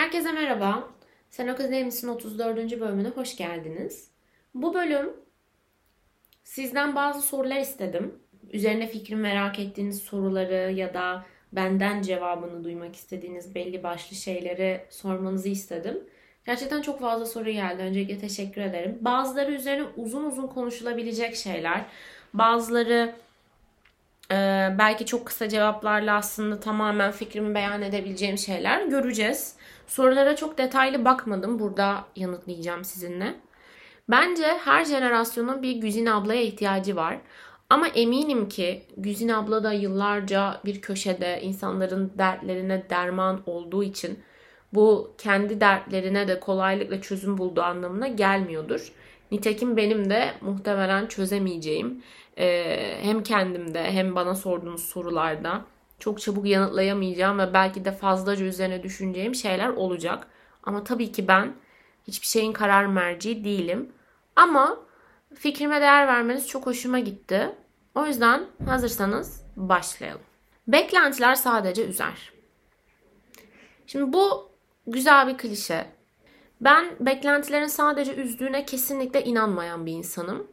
Herkese merhaba. Sen misin 34. bölümüne hoş geldiniz. Bu bölüm sizden bazı sorular istedim. Üzerine fikrini merak ettiğiniz soruları ya da benden cevabını duymak istediğiniz belli başlı şeyleri sormanızı istedim. Gerçekten çok fazla soru geldi. Öncelikle teşekkür ederim. Bazıları üzerine uzun uzun konuşulabilecek şeyler. Bazıları e, belki çok kısa cevaplarla aslında tamamen fikrimi beyan edebileceğim şeyler göreceğiz. Sorulara çok detaylı bakmadım. Burada yanıtlayacağım sizinle. Bence her jenerasyonun bir Güzin ablaya ihtiyacı var. Ama eminim ki Güzin abla da yıllarca bir köşede insanların dertlerine derman olduğu için bu kendi dertlerine de kolaylıkla çözüm bulduğu anlamına gelmiyordur. Nitekim benim de muhtemelen çözemeyeceğim hem kendimde hem bana sorduğunuz sorularda çok çabuk yanıtlayamayacağım ve belki de fazlaca üzerine düşüneceğim şeyler olacak. Ama tabii ki ben hiçbir şeyin karar merci değilim. Ama fikrime değer vermeniz çok hoşuma gitti. O yüzden hazırsanız başlayalım. Beklentiler sadece üzer. Şimdi bu güzel bir klişe. Ben beklentilerin sadece üzdüğüne kesinlikle inanmayan bir insanım.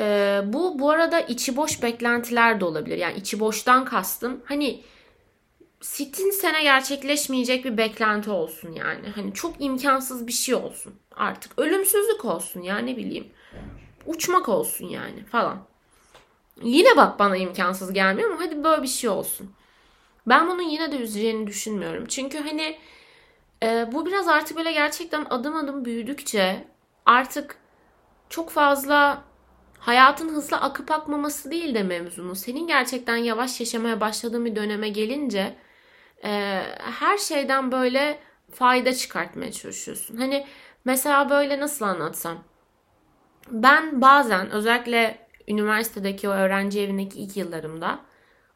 Ee, bu bu arada içi boş beklentiler de olabilir. Yani içi boştan kastım. Hani sitin sene gerçekleşmeyecek bir beklenti olsun yani. Hani çok imkansız bir şey olsun artık. Ölümsüzlük olsun ya ne bileyim. Uçmak olsun yani falan. Yine bak bana imkansız gelmiyor ama hadi böyle bir şey olsun. Ben bunun yine de üzeceğini düşünmüyorum. Çünkü hani e, bu biraz artık böyle gerçekten adım adım büyüdükçe artık çok fazla hayatın hızlı akıp akmaması değil de mevzunu. Senin gerçekten yavaş yaşamaya başladığın bir döneme gelince e, her şeyden böyle fayda çıkartmaya çalışıyorsun. Hani mesela böyle nasıl anlatsam. Ben bazen özellikle üniversitedeki o öğrenci evindeki ilk yıllarımda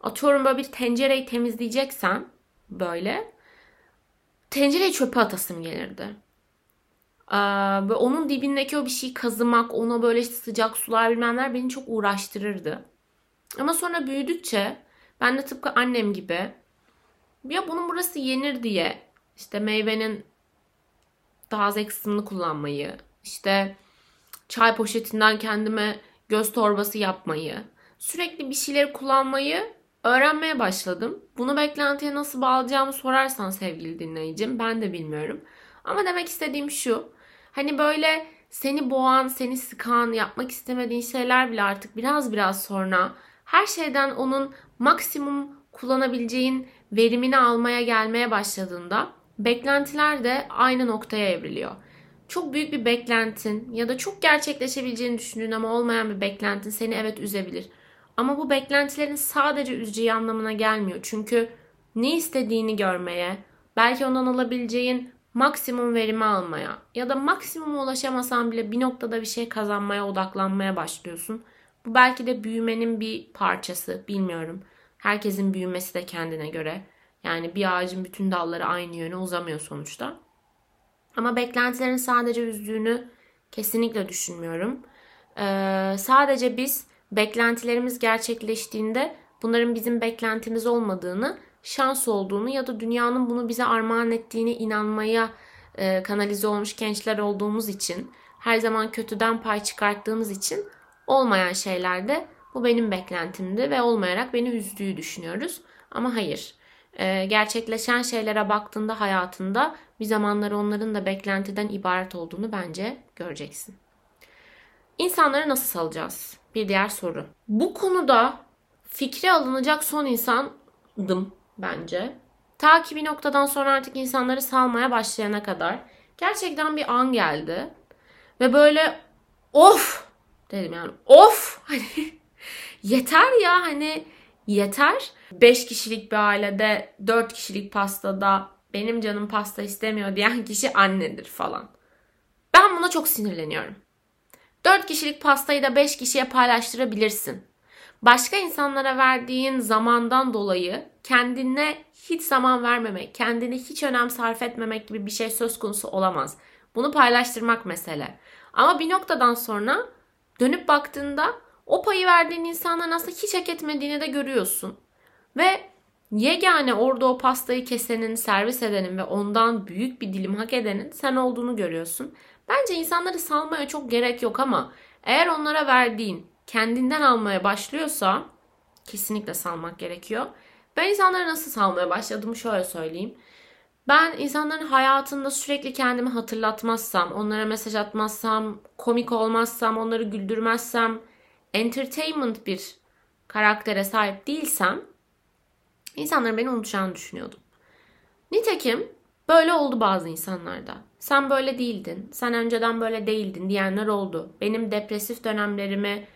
atıyorum böyle bir tencereyi temizleyeceksem böyle tencereyi çöpe atasım gelirdi. Ve onun dibindeki o bir şeyi kazımak, ona böyle sıcak sular bilmemler beni çok uğraştırırdı. Ama sonra büyüdükçe ben de tıpkı annem gibi ya bunun burası yenir diye işte meyvenin taze kısmını kullanmayı, işte çay poşetinden kendime göz torbası yapmayı, sürekli bir şeyleri kullanmayı öğrenmeye başladım. Bunu beklentiye nasıl bağlayacağımı sorarsan sevgili dinleyicim ben de bilmiyorum. Ama demek istediğim şu. Hani böyle seni boğan, seni sıkan, yapmak istemediğin şeyler bile artık biraz biraz sonra her şeyden onun maksimum kullanabileceğin verimini almaya gelmeye başladığında beklentiler de aynı noktaya evriliyor. Çok büyük bir beklentin ya da çok gerçekleşebileceğini düşündüğün ama olmayan bir beklentin seni evet üzebilir. Ama bu beklentilerin sadece üzeceği anlamına gelmiyor. Çünkü ne istediğini görmeye, belki ondan alabileceğin maksimum verimi almaya ya da maksimum ulaşamasan bile bir noktada bir şey kazanmaya odaklanmaya başlıyorsun. Bu belki de büyümenin bir parçası bilmiyorum. Herkesin büyümesi de kendine göre. Yani bir ağacın bütün dalları aynı yöne uzamıyor sonuçta. Ama beklentilerin sadece üzdüğünü kesinlikle düşünmüyorum. Ee, sadece biz beklentilerimiz gerçekleştiğinde bunların bizim beklentimiz olmadığını şans olduğunu ya da dünyanın bunu bize armağan ettiğini inanmaya e, kanalize olmuş gençler olduğumuz için her zaman kötüden pay çıkarttığımız için olmayan şeylerde bu benim beklentimdi ve olmayarak beni üzdüğü düşünüyoruz. Ama hayır. E, gerçekleşen şeylere baktığında hayatında bir zamanlar onların da beklentiden ibaret olduğunu bence göreceksin. İnsanları nasıl salacağız? Bir diğer soru. Bu konuda fikri alınacak son insandım bence. Ta ki bir noktadan sonra artık insanları salmaya başlayana kadar gerçekten bir an geldi. Ve böyle of dedim yani of hani yeter ya hani yeter. 5 kişilik bir ailede 4 kişilik pastada benim canım pasta istemiyor diyen kişi annedir falan. Ben buna çok sinirleniyorum. 4 kişilik pastayı da 5 kişiye paylaştırabilirsin başka insanlara verdiğin zamandan dolayı kendine hiç zaman vermemek, kendine hiç önem sarf etmemek gibi bir şey söz konusu olamaz. Bunu paylaştırmak mesele. Ama bir noktadan sonra dönüp baktığında o payı verdiğin insanların aslında hiç hak etmediğini de görüyorsun. Ve Yegane orada o pastayı kesenin, servis edenin ve ondan büyük bir dilim hak edenin sen olduğunu görüyorsun. Bence insanları salmaya çok gerek yok ama eğer onlara verdiğin kendinden almaya başlıyorsa kesinlikle salmak gerekiyor. Ben insanları nasıl salmaya başladım şöyle söyleyeyim. Ben insanların hayatında sürekli kendimi hatırlatmazsam, onlara mesaj atmazsam, komik olmazsam, onları güldürmezsem, entertainment bir karaktere sahip değilsem insanların beni unutacağını düşünüyordum. Nitekim böyle oldu bazı insanlarda. Sen böyle değildin, sen önceden böyle değildin diyenler oldu. Benim depresif dönemlerimi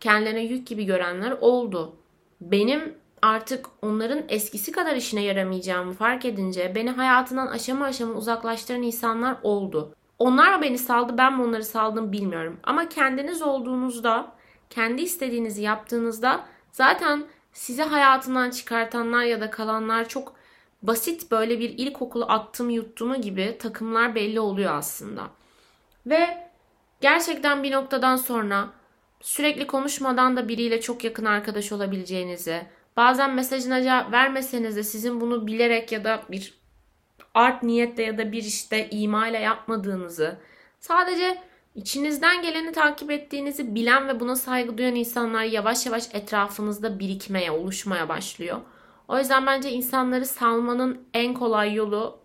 kendilerine yük gibi görenler oldu. Benim artık onların eskisi kadar işine yaramayacağımı fark edince beni hayatından aşama aşama uzaklaştıran insanlar oldu. Onlar mı beni saldı ben mi onları saldım bilmiyorum. Ama kendiniz olduğunuzda, kendi istediğinizi yaptığınızda zaten size hayatından çıkartanlar ya da kalanlar çok basit böyle bir ilkokulu attım yuttumu gibi takımlar belli oluyor aslında. Ve gerçekten bir noktadan sonra sürekli konuşmadan da biriyle çok yakın arkadaş olabileceğinizi, bazen mesajına cevap vermeseniz de sizin bunu bilerek ya da bir art niyetle ya da bir işte ima ile yapmadığınızı, sadece içinizden geleni takip ettiğinizi bilen ve buna saygı duyan insanlar yavaş yavaş etrafınızda birikmeye, oluşmaya başlıyor. O yüzden bence insanları salmanın en kolay yolu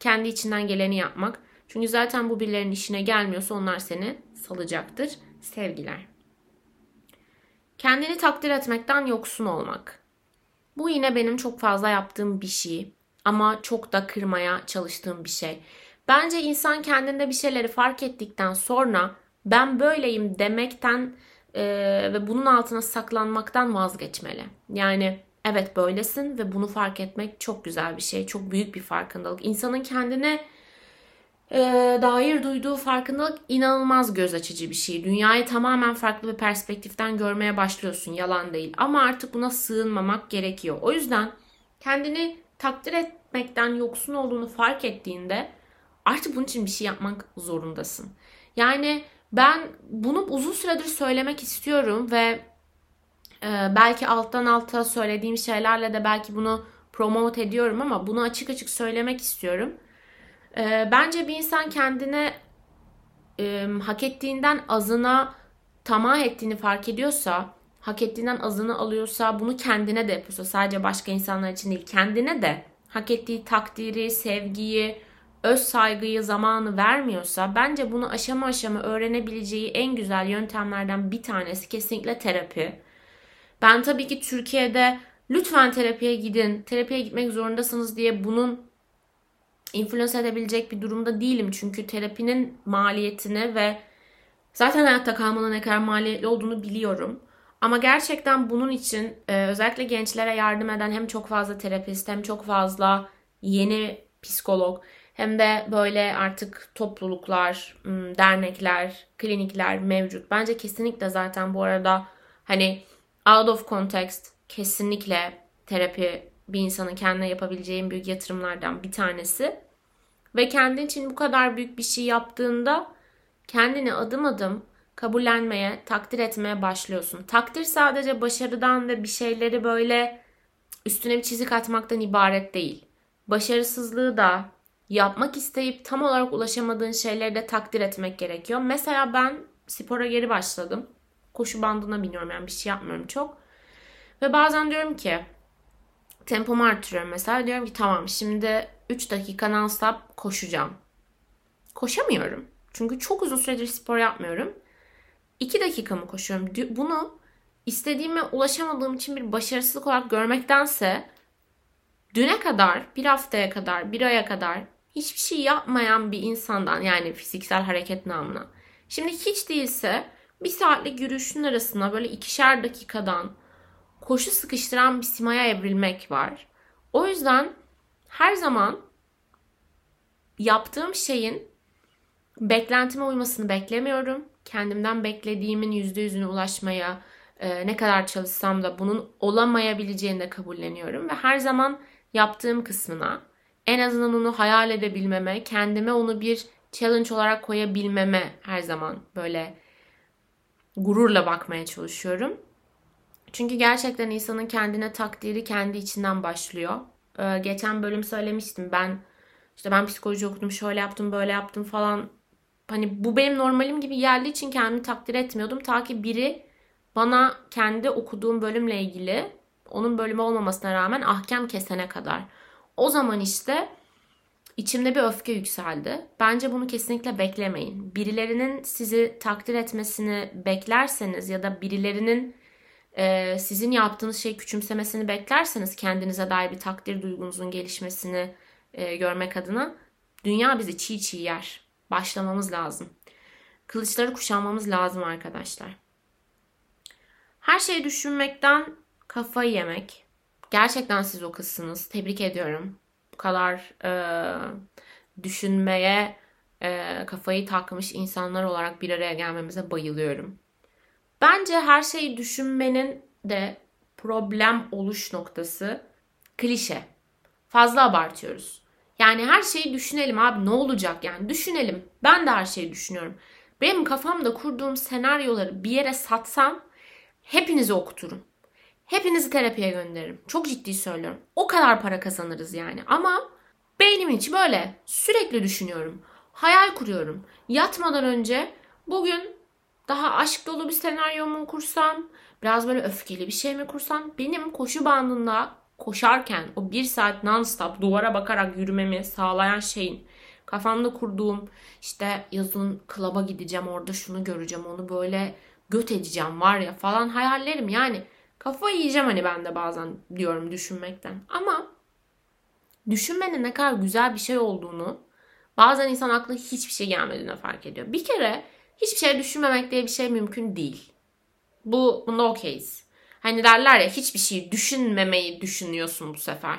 kendi içinden geleni yapmak. Çünkü zaten bu birilerinin işine gelmiyorsa onlar seni salacaktır. Sevgiler. Kendini takdir etmekten yoksun olmak. Bu yine benim çok fazla yaptığım bir şey ama çok da kırmaya çalıştığım bir şey. Bence insan kendinde bir şeyleri fark ettikten sonra ben böyleyim demekten e, ve bunun altına saklanmaktan vazgeçmeli. Yani evet böylesin ve bunu fark etmek çok güzel bir şey. Çok büyük bir farkındalık. İnsanın kendine e, dair duyduğu farkındalık inanılmaz göz açıcı bir şey. Dünyayı tamamen farklı bir perspektiften görmeye başlıyorsun. Yalan değil. Ama artık buna sığınmamak gerekiyor. O yüzden kendini takdir etmekten yoksun olduğunu fark ettiğinde artık bunun için bir şey yapmak zorundasın. Yani ben bunu uzun süredir söylemek istiyorum ve e, belki alttan alta söylediğim şeylerle de belki bunu promote ediyorum ama bunu açık açık söylemek istiyorum. E, bence bir insan kendine e, hak ettiğinden azına tamah ettiğini fark ediyorsa, hak ettiğinden azını alıyorsa, bunu kendine de yapıyorsa, sadece başka insanlar için değil, kendine de hak ettiği takdiri, sevgiyi, öz saygıyı, zamanı vermiyorsa bence bunu aşama aşama öğrenebileceği en güzel yöntemlerden bir tanesi kesinlikle terapi. Ben tabii ki Türkiye'de lütfen terapiye gidin, terapiye gitmek zorundasınız diye bunun influence edebilecek bir durumda değilim. Çünkü terapinin maliyetini ve zaten hayatta kalmanın ne kadar maliyetli olduğunu biliyorum. Ama gerçekten bunun için e, özellikle gençlere yardım eden hem çok fazla terapist hem çok fazla yeni psikolog hem de böyle artık topluluklar, dernekler, klinikler mevcut. Bence kesinlikle zaten bu arada hani out of context kesinlikle terapi bir insanın kendine yapabileceği büyük yatırımlardan bir tanesi. Ve kendin için bu kadar büyük bir şey yaptığında kendini adım adım kabullenmeye, takdir etmeye başlıyorsun. Takdir sadece başarıdan ve bir şeyleri böyle üstüne bir çizik atmaktan ibaret değil. Başarısızlığı da yapmak isteyip tam olarak ulaşamadığın şeyleri de takdir etmek gerekiyor. Mesela ben spora geri başladım. Koşu bandına biniyorum yani bir şey yapmıyorum çok. Ve bazen diyorum ki tempomu artırıyorum mesela. Diyorum ki tamam şimdi 3 dakika non-stop koşacağım. Koşamıyorum. Çünkü çok uzun süredir spor yapmıyorum. 2 dakika mı koşuyorum? Bunu istediğime ulaşamadığım için bir başarısızlık olarak görmektense düne kadar, bir haftaya kadar, bir aya kadar hiçbir şey yapmayan bir insandan yani fiziksel hareket namına. Şimdi hiç değilse bir saatlik yürüyüşün arasına böyle ikişer dakikadan koşu sıkıştıran bir simaya evrilmek var. O yüzden her zaman yaptığım şeyin beklentime uymasını beklemiyorum. Kendimden beklediğimin yüzde yüzüne ulaşmaya e, ne kadar çalışsam da bunun olamayabileceğini de kabulleniyorum. Ve her zaman yaptığım kısmına en azından onu hayal edebilmeme, kendime onu bir challenge olarak koyabilmeme her zaman böyle gururla bakmaya çalışıyorum. Çünkü gerçekten insanın kendine takdiri kendi içinden başlıyor. Ee, geçen bölüm söylemiştim ben işte ben psikoloji okudum şöyle yaptım böyle yaptım falan. Hani bu benim normalim gibi geldiği için kendimi takdir etmiyordum. Ta ki biri bana kendi okuduğum bölümle ilgili onun bölümü olmamasına rağmen ahkam kesene kadar. O zaman işte içimde bir öfke yükseldi. Bence bunu kesinlikle beklemeyin. Birilerinin sizi takdir etmesini beklerseniz ya da birilerinin e, sizin yaptığınız şeyi küçümsemesini beklerseniz kendinize dair bir takdir duygunuzun gelişmesini e, görmek adına dünya bizi çiğ çiğ yer. Başlamamız lazım. Kılıçları kuşanmamız lazım arkadaşlar. Her şeyi düşünmekten kafayı yemek. Gerçekten siz o kızsınız. Tebrik ediyorum. Bu kadar e, düşünmeye e, kafayı takmış insanlar olarak bir araya gelmemize bayılıyorum. Bence her şeyi düşünmenin de problem oluş noktası klişe. Fazla abartıyoruz. Yani her şeyi düşünelim abi ne olacak yani düşünelim. Ben de her şeyi düşünüyorum. Benim kafamda kurduğum senaryoları bir yere satsam hepinizi okuturum. Hepinizi terapiye gönderirim. Çok ciddi söylüyorum. O kadar para kazanırız yani. Ama beynimin içi böyle. Sürekli düşünüyorum. Hayal kuruyorum. Yatmadan önce bugün daha aşk dolu bir senaryo mu kursam? Biraz böyle öfkeli bir şey mi kursam? Benim koşu bandında koşarken o bir saat non-stop duvara bakarak yürümemi sağlayan şeyin kafamda kurduğum işte yazın klaba gideceğim orada şunu göreceğim onu böyle göt edeceğim var ya falan hayallerim yani kafayı yiyeceğim hani ben de bazen diyorum düşünmekten ama düşünmenin ne kadar güzel bir şey olduğunu bazen insan aklına hiçbir şey gelmediğini fark ediyor. Bir kere hiçbir şey düşünmemek diye bir şey mümkün değil. Bu bunda okeyiz. Hani derler ya hiçbir şey düşünmemeyi düşünüyorsun bu sefer.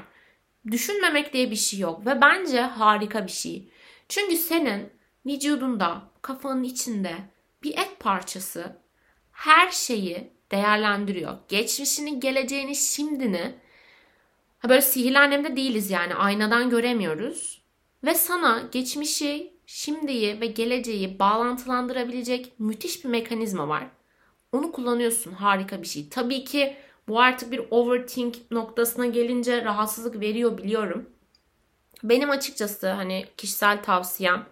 Düşünmemek diye bir şey yok ve bence harika bir şey. Çünkü senin vücudunda, kafanın içinde bir et parçası her şeyi değerlendiriyor. Geçmişini, geleceğini, şimdini. Ha böyle sihirli annemde değiliz yani aynadan göremiyoruz. Ve sana geçmişi, şimdiyi ve geleceği bağlantılandırabilecek müthiş bir mekanizma var. Onu kullanıyorsun. Harika bir şey. Tabii ki bu artık bir overthink noktasına gelince rahatsızlık veriyor biliyorum. Benim açıkçası hani kişisel tavsiyem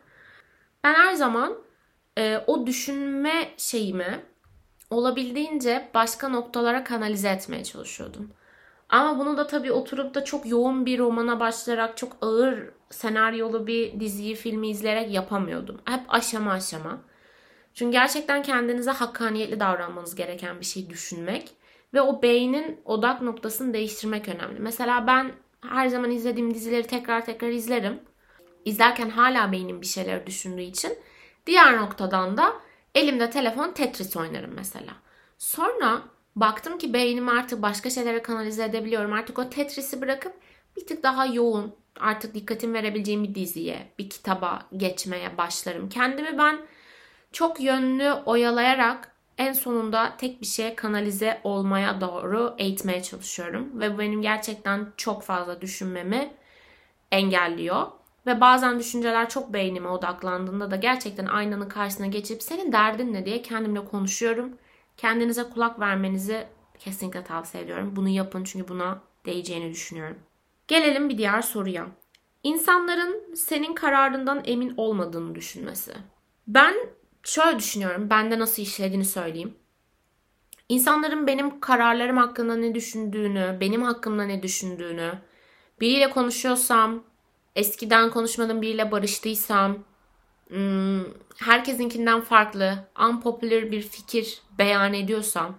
ben her zaman e, o düşünme şeyimi olabildiğince başka noktalara kanalize etmeye çalışıyordum. Ama bunu da tabii oturup da çok yoğun bir romana başlayarak çok ağır senaryolu bir diziyi, filmi izleyerek yapamıyordum. Hep aşama aşama. Çünkü gerçekten kendinize hakkaniyetli davranmanız gereken bir şey düşünmek ve o beynin odak noktasını değiştirmek önemli. Mesela ben her zaman izlediğim dizileri tekrar tekrar izlerim. İzlerken hala beynim bir şeyler düşündüğü için diğer noktadan da elimde telefon Tetris oynarım mesela. Sonra baktım ki beynimi artık başka şeylere kanalize edebiliyorum. Artık o Tetris'i bırakıp bir tık daha yoğun, artık dikkatim verebileceğim bir diziye, bir kitaba geçmeye başlarım. Kendimi ben çok yönlü oyalayarak en sonunda tek bir şeye kanalize olmaya doğru eğitmeye çalışıyorum. Ve bu benim gerçekten çok fazla düşünmemi engelliyor. Ve bazen düşünceler çok beynime odaklandığında da gerçekten aynanın karşısına geçip senin derdin ne diye kendimle konuşuyorum. Kendinize kulak vermenizi kesinlikle tavsiye ediyorum. Bunu yapın çünkü buna değeceğini düşünüyorum. Gelelim bir diğer soruya. İnsanların senin kararından emin olmadığını düşünmesi. Ben şöyle düşünüyorum. Bende nasıl işlediğini söyleyeyim. İnsanların benim kararlarım hakkında ne düşündüğünü, benim hakkımda ne düşündüğünü, biriyle konuşuyorsam, eskiden konuşmadığım biriyle barıştıysam, hmm, herkesinkinden farklı, unpopular bir fikir beyan ediyorsam,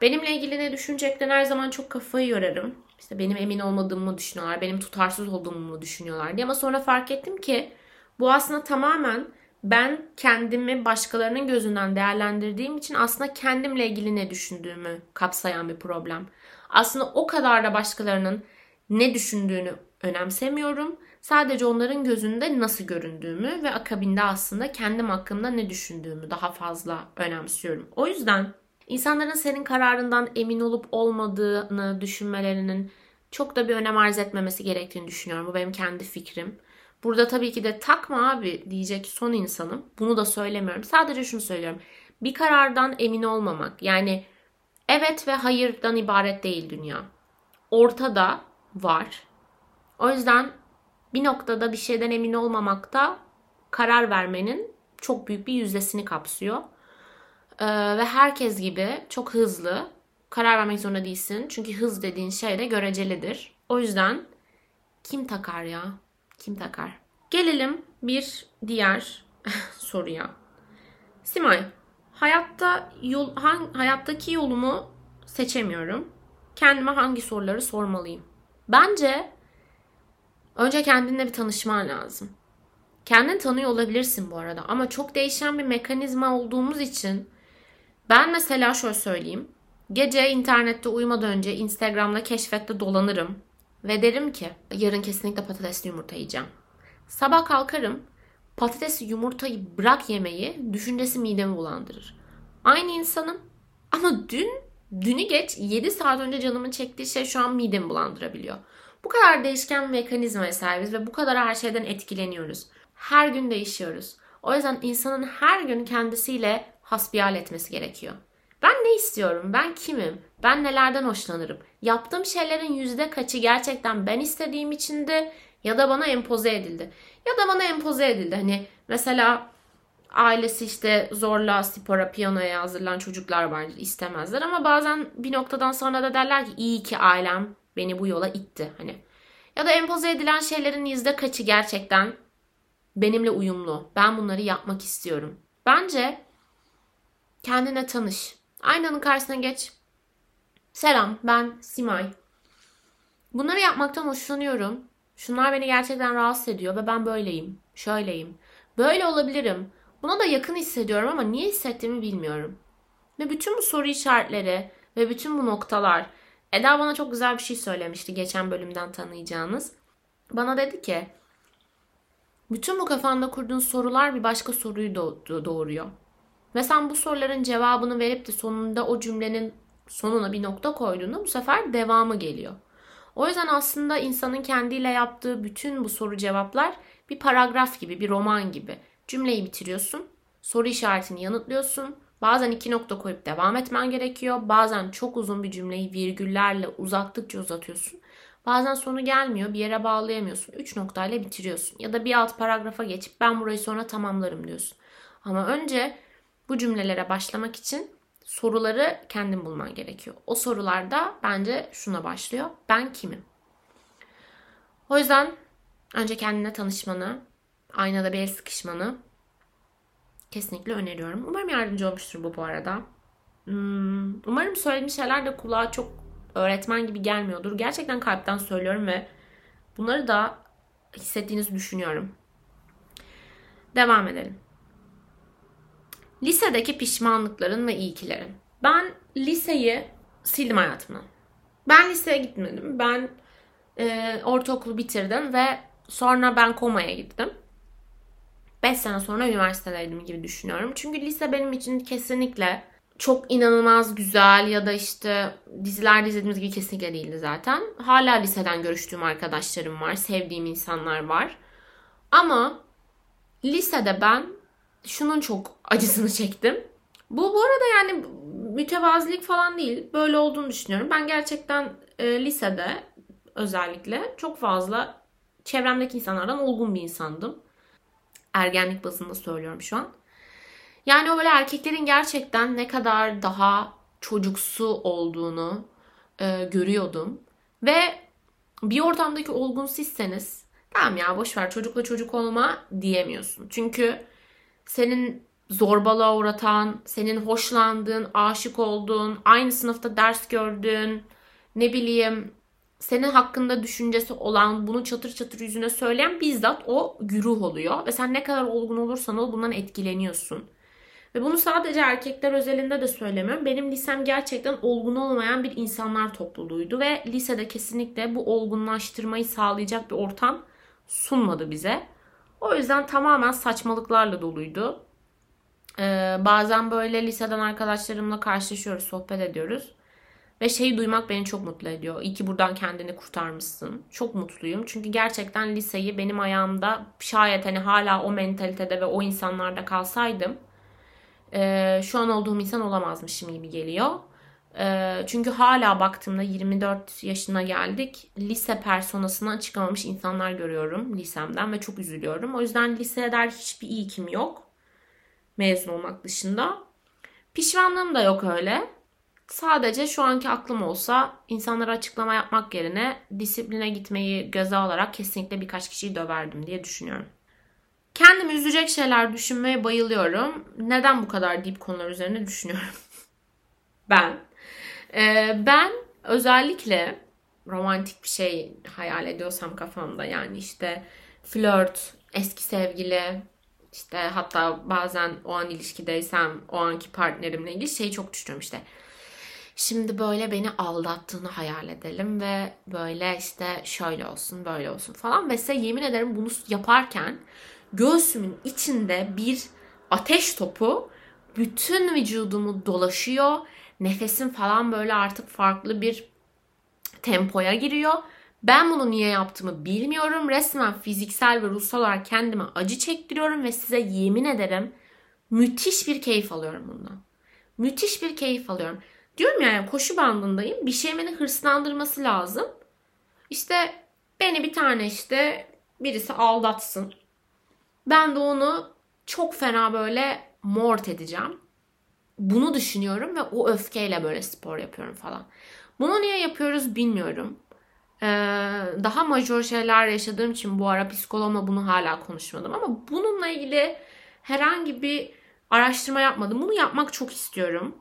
benimle ilgili ne düşünecekten her zaman çok kafayı yorarım. İşte benim emin olmadığımı düşünüyorlar, benim tutarsız olduğumu düşünüyorlar diye. Ama sonra fark ettim ki bu aslında tamamen ben kendimi başkalarının gözünden değerlendirdiğim için aslında kendimle ilgili ne düşündüğümü kapsayan bir problem. Aslında o kadar da başkalarının ne düşündüğünü önemsemiyorum. Sadece onların gözünde nasıl göründüğümü ve akabinde aslında kendim hakkında ne düşündüğümü daha fazla önemsiyorum. O yüzden insanların senin kararından emin olup olmadığını düşünmelerinin çok da bir önem arz etmemesi gerektiğini düşünüyorum. Bu benim kendi fikrim. Burada tabii ki de takma abi diyecek son insanım. Bunu da söylemiyorum. Sadece şunu söylüyorum. Bir karardan emin olmamak yani Evet ve hayırdan ibaret değil dünya. Ortada var. O yüzden bir noktada bir şeyden emin olmamak da karar vermenin çok büyük bir yüzdesini kapsıyor. Ee, ve herkes gibi çok hızlı karar vermek zorunda değilsin. Çünkü hız dediğin şey de görecelidir. O yüzden kim takar ya? Kim takar? Gelelim bir diğer soruya. Simay, hayatta yol, hang, hayattaki yolumu seçemiyorum. Kendime hangi soruları sormalıyım? Bence önce kendinle bir tanışman lazım. Kendini tanıyor olabilirsin bu arada ama çok değişen bir mekanizma olduğumuz için ben mesela şöyle söyleyeyim. Gece internette uyumadan önce Instagram'da keşfette dolanırım ve derim ki yarın kesinlikle patatesli yumurta yiyeceğim. Sabah kalkarım patatesli yumurtayı bırak yemeyi düşüncesi midemi bulandırır. Aynı insanım ama dün dünü geç 7 saat önce canımın çektiği şey şu an midemi bulandırabiliyor. Bu kadar değişken mekanizmaya sahibiz ve bu kadar her şeyden etkileniyoruz. Her gün değişiyoruz. O yüzden insanın her gün kendisiyle hasbihal etmesi gerekiyor. Ben ne istiyorum? Ben kimim? Ben nelerden hoşlanırım? Yaptığım şeylerin yüzde kaçı gerçekten ben istediğim içindi ya da bana empoze edildi. Ya da bana empoze edildi. Hani mesela ailesi işte zorla spora, piyanoya hazırlanan çocuklar vardır. istemezler ama bazen bir noktadan sonra da derler ki iyi ki ailem beni bu yola itti. Hani ya da empoze edilen şeylerin yüzde kaçı gerçekten benimle uyumlu. Ben bunları yapmak istiyorum. Bence kendine tanış. Aynanın karşısına geç. Selam, ben Simay. Bunları yapmaktan hoşlanıyorum. Şunlar beni gerçekten rahatsız ediyor ve ben böyleyim, şöyleyim. Böyle olabilirim. Buna da yakın hissediyorum ama niye hissettiğimi bilmiyorum. Ve bütün bu soru işaretleri ve bütün bu noktalar Eda bana çok güzel bir şey söylemişti geçen bölümden tanıyacağınız. Bana dedi ki bütün bu kafanda kurduğun sorular bir başka soruyu doğuruyor. Ve sen bu soruların cevabını verip de sonunda o cümlenin sonuna bir nokta koyduğunda bu sefer devamı geliyor. O yüzden aslında insanın kendiyle yaptığı bütün bu soru cevaplar bir paragraf gibi, bir roman gibi. Cümleyi bitiriyorsun, soru işaretini yanıtlıyorsun. Bazen iki nokta koyup devam etmen gerekiyor. Bazen çok uzun bir cümleyi virgüllerle uzattıkça uzatıyorsun. Bazen sonu gelmiyor, bir yere bağlayamıyorsun. Üç noktayla bitiriyorsun. Ya da bir alt paragrafa geçip ben burayı sonra tamamlarım diyorsun. Ama önce bu cümlelere başlamak için soruları kendin bulman gerekiyor. O sorularda bence şuna başlıyor. Ben kimim? O yüzden önce kendine tanışmanı, aynada bir el sıkışmanı kesinlikle öneriyorum. Umarım yardımcı olmuştur bu bu arada. Hmm, umarım söylediğim şeyler de kulağa çok öğretmen gibi gelmiyordur. Gerçekten kalpten söylüyorum ve bunları da hissettiğinizi düşünüyorum. Devam edelim. Lisedeki pişmanlıkların ve iyikilerin. Ben liseyi sildim hayatımdan. Ben liseye gitmedim. Ben e, ortaokulu bitirdim ve sonra ben komaya gittim. 5 sene sonra üniversitedeydim gibi düşünüyorum. Çünkü lise benim için kesinlikle çok inanılmaz güzel ya da işte dizilerde izlediğimiz gibi kesinlikle değildi zaten. Hala liseden görüştüğüm arkadaşlarım var, sevdiğim insanlar var. Ama lisede ben şunun çok acısını çektim. Bu bu arada yani mütevazilik falan değil. Böyle olduğunu düşünüyorum. Ben gerçekten e, lisede özellikle çok fazla çevremdeki insanlardan olgun bir insandım. Ergenlik bazında söylüyorum şu an. Yani o böyle erkeklerin gerçekten ne kadar daha çocuksu olduğunu e, görüyordum. Ve bir ortamdaki olgun sizseniz tamam ya boşver çocukla çocuk olma diyemiyorsun. Çünkü senin zorbalığa uğratan, senin hoşlandığın, aşık olduğun, aynı sınıfta ders gördüğün, ne bileyim senin hakkında düşüncesi olan, bunu çatır çatır yüzüne söyleyen bizzat o güruh oluyor. Ve sen ne kadar olgun olursan ol bundan etkileniyorsun. Ve bunu sadece erkekler özelinde de söylemiyorum. Benim lisem gerçekten olgun olmayan bir insanlar topluluğuydu. Ve lisede kesinlikle bu olgunlaştırmayı sağlayacak bir ortam sunmadı bize. O yüzden tamamen saçmalıklarla doluydu. Ee, bazen böyle liseden arkadaşlarımla karşılaşıyoruz, sohbet ediyoruz. Ve şeyi duymak beni çok mutlu ediyor. İyi ki buradan kendini kurtarmışsın. Çok mutluyum. Çünkü gerçekten liseyi benim ayağımda şayet hani hala o mentalitede ve o insanlarda kalsaydım e, şu an olduğum insan olamazmışım gibi geliyor. Ee, çünkü hala baktığımda 24 yaşına geldik. Lise personasından çıkamamış insanlar görüyorum lisemden ve çok üzülüyorum. O yüzden liseye dair hiçbir ilkim yok. Mezun olmak dışında. Pişmanlığım da yok öyle. Sadece şu anki aklım olsa insanlara açıklama yapmak yerine disipline gitmeyi göze alarak kesinlikle birkaç kişiyi döverdim diye düşünüyorum. Kendimi üzecek şeyler düşünmeye bayılıyorum. Neden bu kadar deep konular üzerine düşünüyorum? ben. Ee, ben özellikle romantik bir şey hayal ediyorsam kafamda yani işte flört, eski sevgili, işte hatta bazen o an ilişkideysem o anki partnerimle ilgili şeyi çok düşünüyorum işte. Şimdi böyle beni aldattığını hayal edelim ve böyle işte şöyle olsun böyle olsun falan. Ve size yemin ederim bunu yaparken göğsümün içinde bir ateş topu bütün vücudumu dolaşıyor. Nefesim falan böyle artık farklı bir tempoya giriyor. Ben bunu niye yaptığımı bilmiyorum. Resmen fiziksel ve ruhsal olarak kendime acı çektiriyorum ve size yemin ederim müthiş bir keyif alıyorum bundan. Müthiş bir keyif alıyorum. Diyorum yani koşu bandındayım. Bir şey beni hırslandırması lazım. İşte beni bir tane işte birisi aldatsın. Ben de onu çok fena böyle mort edeceğim. Bunu düşünüyorum ve o öfkeyle böyle spor yapıyorum falan. Bunu niye yapıyoruz bilmiyorum. Ee, daha majör şeyler yaşadığım için bu ara psikologla bunu hala konuşmadım. Ama bununla ilgili herhangi bir araştırma yapmadım. Bunu yapmak çok istiyorum.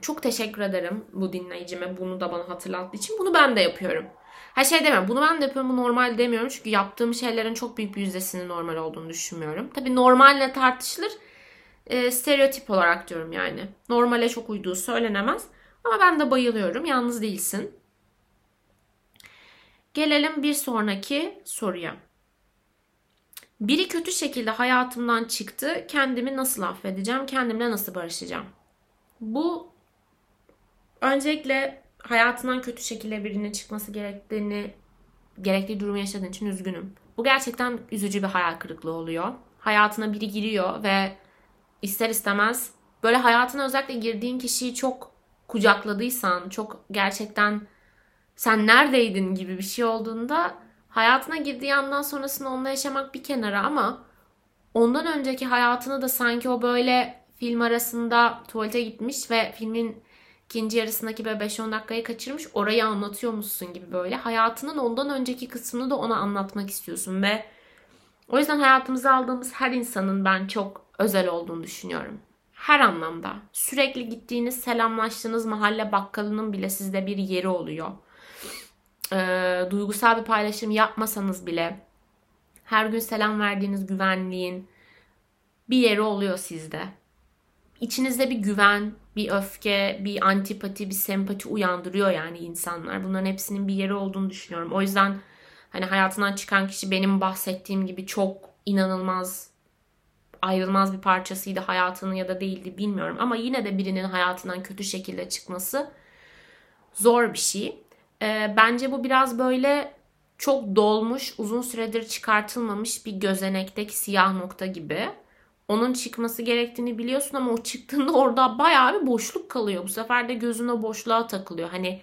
Çok teşekkür ederim bu dinleyicime bunu da bana hatırlattığı için. Bunu ben de yapıyorum. Her şey demiyorum. Bunu ben de yapıyorum. Bu normal demiyorum. Çünkü yaptığım şeylerin çok büyük bir yüzdesinin normal olduğunu düşünmüyorum. Tabii normalle tartışılır. E, stereotip olarak diyorum yani. Normale çok uyduğu söylenemez. Ama ben de bayılıyorum. Yalnız değilsin. Gelelim bir sonraki soruya. Biri kötü şekilde hayatımdan çıktı. Kendimi nasıl affedeceğim? Kendimle nasıl barışacağım? Bu öncelikle hayatından kötü şekilde birinin çıkması gerektiğini gerektiği durumu yaşadığın için üzgünüm. Bu gerçekten üzücü bir hayal kırıklığı oluyor. Hayatına biri giriyor ve ister istemez böyle hayatına özellikle girdiğin kişiyi çok kucakladıysan, çok gerçekten sen neredeydin gibi bir şey olduğunda hayatına girdiği andan sonrasını onunla yaşamak bir kenara ama ondan önceki hayatını da sanki o böyle film arasında tuvalete gitmiş ve filmin ikinci yarısındaki böyle 5-10 dakikayı kaçırmış orayı anlatıyormuşsun gibi böyle. Hayatının ondan önceki kısmını da ona anlatmak istiyorsun ve o yüzden hayatımıza aldığımız her insanın ben çok özel olduğunu düşünüyorum. Her anlamda. Sürekli gittiğiniz, selamlaştığınız mahalle bakkalının bile sizde bir yeri oluyor. Ee, duygusal bir paylaşım yapmasanız bile her gün selam verdiğiniz güvenliğin bir yeri oluyor sizde. İçinizde bir güven, bir öfke, bir antipati, bir sempati uyandırıyor yani insanlar. Bunların hepsinin bir yeri olduğunu düşünüyorum. O yüzden hani hayatından çıkan kişi benim bahsettiğim gibi çok inanılmaz ayrılmaz bir parçasıydı hayatının ya da değildi bilmiyorum. Ama yine de birinin hayatından kötü şekilde çıkması zor bir şey. Ee, bence bu biraz böyle çok dolmuş, uzun süredir çıkartılmamış bir gözenekteki siyah nokta gibi onun çıkması gerektiğini biliyorsun ama o çıktığında orada bayağı bir boşluk kalıyor. Bu sefer de gözün o boşluğa takılıyor. Hani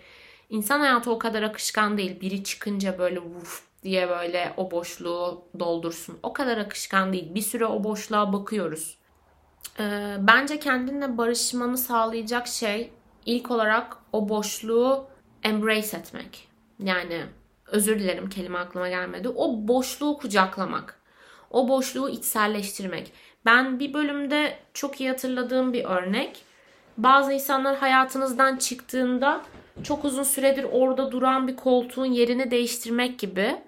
insan hayatı o kadar akışkan değil. Biri çıkınca böyle vuf diye böyle o boşluğu doldursun. O kadar akışkan değil. Bir süre o boşluğa bakıyoruz. Ee, bence kendinle barışmanı sağlayacak şey ilk olarak o boşluğu embrace etmek. Yani özür dilerim kelime aklıma gelmedi. O boşluğu kucaklamak. O boşluğu içselleştirmek. Ben bir bölümde çok iyi hatırladığım bir örnek. Bazı insanlar hayatınızdan çıktığında çok uzun süredir orada duran bir koltuğun yerini değiştirmek gibi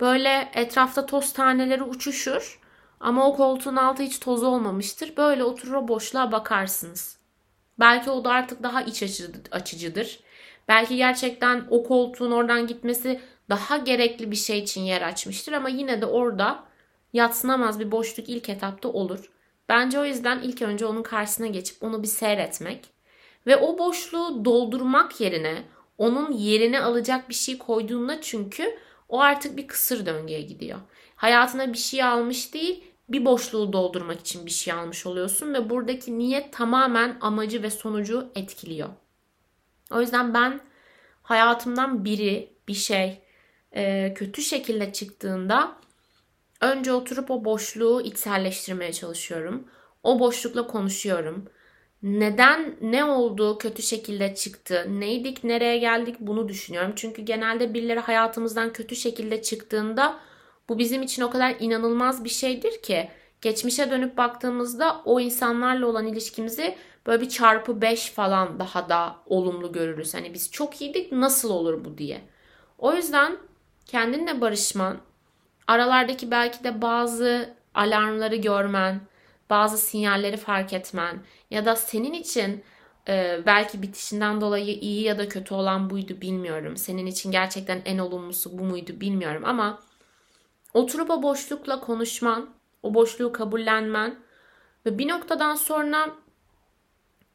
böyle etrafta toz taneleri uçuşur ama o koltuğun altı hiç toz olmamıştır. Böyle oturur o boşluğa bakarsınız. Belki o da artık daha iç açıcıdır. Belki gerçekten o koltuğun oradan gitmesi daha gerekli bir şey için yer açmıştır ama yine de orada yatsınamaz bir boşluk ilk etapta olur. Bence o yüzden ilk önce onun karşısına geçip onu bir seyretmek ve o boşluğu doldurmak yerine onun yerine alacak bir şey koyduğunda çünkü o artık bir kısır döngüye gidiyor. Hayatına bir şey almış değil, bir boşluğu doldurmak için bir şey almış oluyorsun ve buradaki niyet tamamen amacı ve sonucu etkiliyor. O yüzden ben hayatımdan biri, bir şey e, kötü şekilde çıktığında önce oturup o boşluğu içselleştirmeye çalışıyorum. O boşlukla konuşuyorum. Neden, ne oldu, kötü şekilde çıktı, neydik, nereye geldik bunu düşünüyorum. Çünkü genelde birileri hayatımızdan kötü şekilde çıktığında bu bizim için o kadar inanılmaz bir şeydir ki geçmişe dönüp baktığımızda o insanlarla olan ilişkimizi böyle bir çarpı 5 falan daha da olumlu görürüz. Hani biz çok iyiydik nasıl olur bu diye. O yüzden kendinle barışman, aralardaki belki de bazı alarmları görmen, bazı sinyalleri fark etmen ya da senin için e, belki bitişinden dolayı iyi ya da kötü olan buydu bilmiyorum. Senin için gerçekten en olumlusu bu muydu bilmiyorum ama oturup o boşlukla konuşman, o boşluğu kabullenmen ve bir noktadan sonra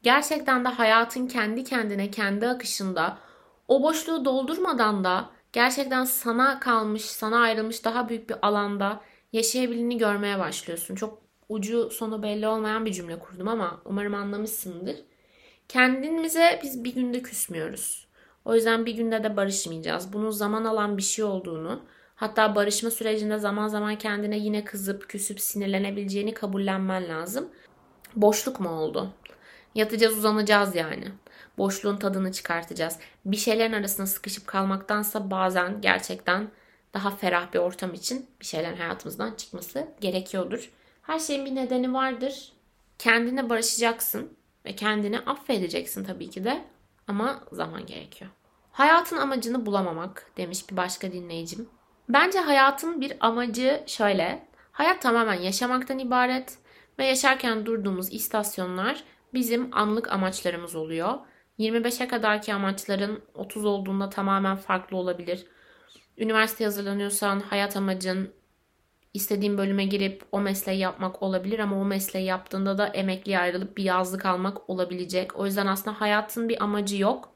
gerçekten de hayatın kendi kendine, kendi akışında o boşluğu doldurmadan da gerçekten sana kalmış, sana ayrılmış daha büyük bir alanda yaşayabildiğini görmeye başlıyorsun. Çok ucu sonu belli olmayan bir cümle kurdum ama umarım anlamışsındır. Kendimize biz bir günde küsmüyoruz. O yüzden bir günde de barışmayacağız. Bunun zaman alan bir şey olduğunu, hatta barışma sürecinde zaman zaman kendine yine kızıp, küsüp, sinirlenebileceğini kabullenmen lazım. Boşluk mu oldu? Yatacağız, uzanacağız yani. Boşluğun tadını çıkartacağız. Bir şeylerin arasında sıkışıp kalmaktansa bazen gerçekten daha ferah bir ortam için bir şeylerin hayatımızdan çıkması gerekiyordur. Her şeyin bir nedeni vardır. Kendine barışacaksın ve kendini affedeceksin tabii ki de ama zaman gerekiyor. Hayatın amacını bulamamak demiş bir başka dinleyicim. Bence hayatın bir amacı şöyle. Hayat tamamen yaşamaktan ibaret ve yaşarken durduğumuz istasyonlar bizim anlık amaçlarımız oluyor. 25'e kadarki amaçların 30 olduğunda tamamen farklı olabilir. Üniversite hazırlanıyorsan hayat amacın istediğin bölüme girip o mesleği yapmak olabilir ama o mesleği yaptığında da emekliye ayrılıp bir yazlık almak olabilecek. O yüzden aslında hayatın bir amacı yok.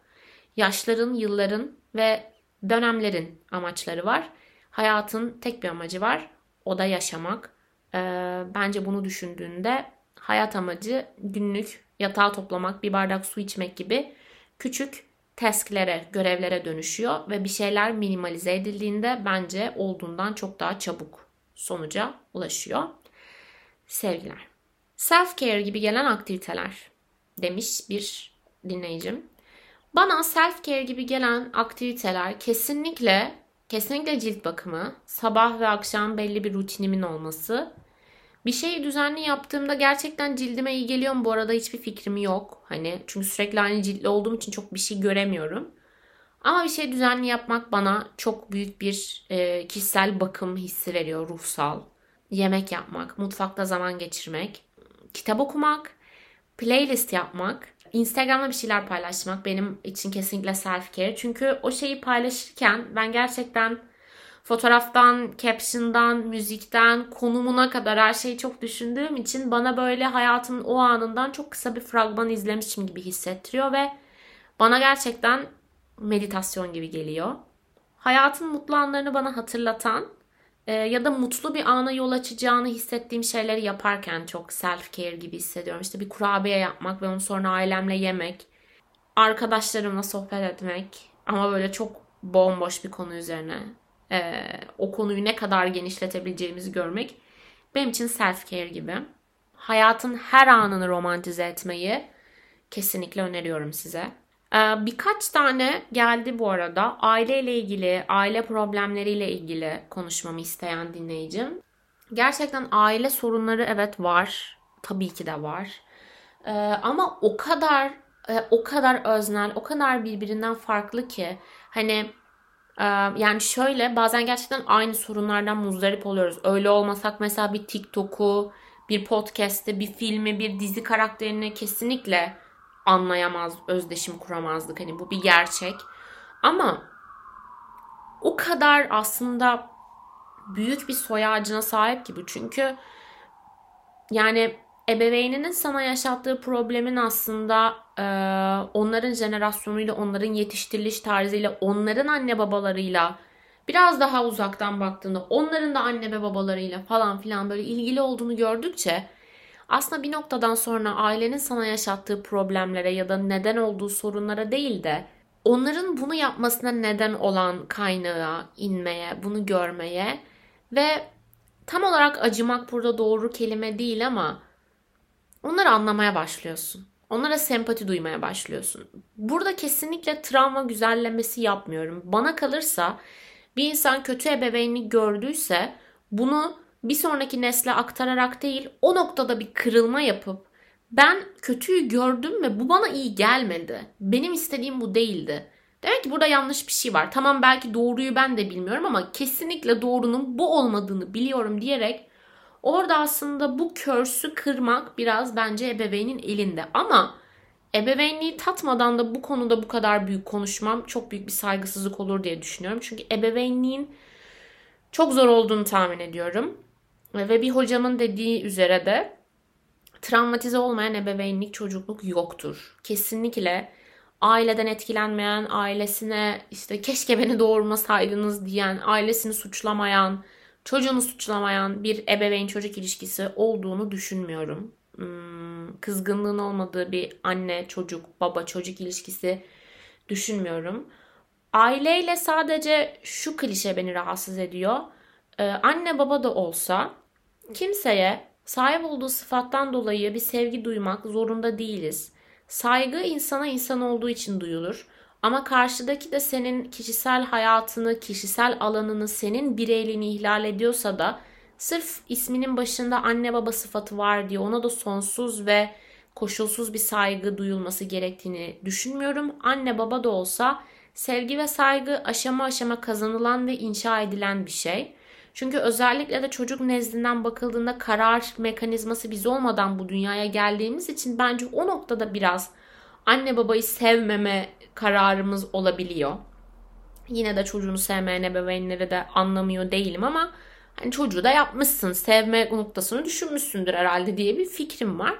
Yaşların, yılların ve dönemlerin amaçları var. Hayatın tek bir amacı var. O da yaşamak. Ee, bence bunu düşündüğünde hayat amacı günlük yatağı toplamak, bir bardak su içmek gibi küçük tasklere, görevlere dönüşüyor ve bir şeyler minimalize edildiğinde bence olduğundan çok daha çabuk sonuca ulaşıyor. Sevgiler. Self-care gibi gelen aktiviteler demiş bir dinleyicim. Bana self-care gibi gelen aktiviteler kesinlikle kesinlikle cilt bakımı, sabah ve akşam belli bir rutinimin olması. Bir şeyi düzenli yaptığımda gerçekten cildime iyi geliyor mu bu arada hiçbir fikrim yok. Hani çünkü sürekli aynı ciltli olduğum için çok bir şey göremiyorum. Ama bir şey düzenli yapmak bana çok büyük bir e, kişisel bakım hissi veriyor, ruhsal. Yemek yapmak, mutfakta zaman geçirmek, kitap okumak, playlist yapmak, Instagram'da bir şeyler paylaşmak benim için kesinlikle self care. Çünkü o şeyi paylaşırken ben gerçekten fotoğraftan, caption'dan, müzikten, konumuna kadar her şeyi çok düşündüğüm için bana böyle hayatımın o anından çok kısa bir fragman izlemişim gibi hissettiriyor ve bana gerçekten meditasyon gibi geliyor. Hayatın mutlu anlarını bana hatırlatan e, ya da mutlu bir ana yol açacağını hissettiğim şeyleri yaparken çok self care gibi hissediyorum. İşte bir kurabiye yapmak ve onu sonra ailemle yemek, arkadaşlarımla sohbet etmek ama böyle çok bomboş bir konu üzerine e, o konuyu ne kadar genişletebileceğimizi görmek benim için self care gibi. Hayatın her anını romantize etmeyi kesinlikle öneriyorum size. Ee, birkaç tane geldi bu arada. Aileyle ilgili, aile problemleriyle ilgili konuşmamı isteyen dinleyicim. Gerçekten aile sorunları evet var. Tabii ki de var. Ee, ama o kadar e, o kadar öznel, o kadar birbirinden farklı ki hani e, yani şöyle bazen gerçekten aynı sorunlardan muzdarip oluyoruz. Öyle olmasak mesela bir TikTok'u, bir podcast'te, bir filmi, bir dizi karakterini kesinlikle anlayamaz, özdeşim kuramazdık. Hani bu bir gerçek. Ama o kadar aslında büyük bir soy ağacına sahip ki bu. Çünkü yani ebeveyninin sana yaşattığı problemin aslında e, onların jenerasyonuyla, onların yetiştiriliş tarzıyla, onların anne babalarıyla biraz daha uzaktan baktığında onların da anne ve babalarıyla falan filan böyle ilgili olduğunu gördükçe aslında bir noktadan sonra ailenin sana yaşattığı problemlere ya da neden olduğu sorunlara değil de onların bunu yapmasına neden olan kaynağa inmeye, bunu görmeye ve tam olarak acımak burada doğru kelime değil ama onları anlamaya başlıyorsun. Onlara sempati duymaya başlıyorsun. Burada kesinlikle travma güzellemesi yapmıyorum. Bana kalırsa bir insan kötü ebeveynlik gördüyse bunu bir sonraki nesle aktararak değil o noktada bir kırılma yapıp ben kötüyü gördüm ve bu bana iyi gelmedi. Benim istediğim bu değildi. Demek ki burada yanlış bir şey var. Tamam belki doğruyu ben de bilmiyorum ama kesinlikle doğrunun bu olmadığını biliyorum diyerek orada aslında bu körsü kırmak biraz bence ebeveynin elinde. Ama ebeveynliği tatmadan da bu konuda bu kadar büyük konuşmam çok büyük bir saygısızlık olur diye düşünüyorum. Çünkü ebeveynliğin çok zor olduğunu tahmin ediyorum. Ve bir hocamın dediği üzere de travmatize olmayan ebeveynlik çocukluk yoktur. Kesinlikle aileden etkilenmeyen, ailesine işte keşke beni doğurmasaydınız diyen, ailesini suçlamayan, çocuğunu suçlamayan bir ebeveyn çocuk ilişkisi olduğunu düşünmüyorum. Hmm, kızgınlığın olmadığı bir anne çocuk, baba çocuk ilişkisi düşünmüyorum. Aileyle sadece şu klişe beni rahatsız ediyor. Ee, anne baba da olsa kimseye sahip olduğu sıfattan dolayı bir sevgi duymak zorunda değiliz. Saygı insana insan olduğu için duyulur. Ama karşıdaki de senin kişisel hayatını, kişisel alanını, senin bireyliğini ihlal ediyorsa da sırf isminin başında anne baba sıfatı var diye ona da sonsuz ve koşulsuz bir saygı duyulması gerektiğini düşünmüyorum. Anne baba da olsa sevgi ve saygı aşama aşama kazanılan ve inşa edilen bir şey. Çünkü özellikle de çocuk nezdinden bakıldığında karar mekanizması biz olmadan bu dünyaya geldiğimiz için bence o noktada biraz anne babayı sevmeme kararımız olabiliyor. Yine de çocuğunu sevmeyen ebeveynleri de anlamıyor değilim ama hani çocuğu da yapmışsın, sevme noktasını düşünmüşsündür herhalde diye bir fikrim var.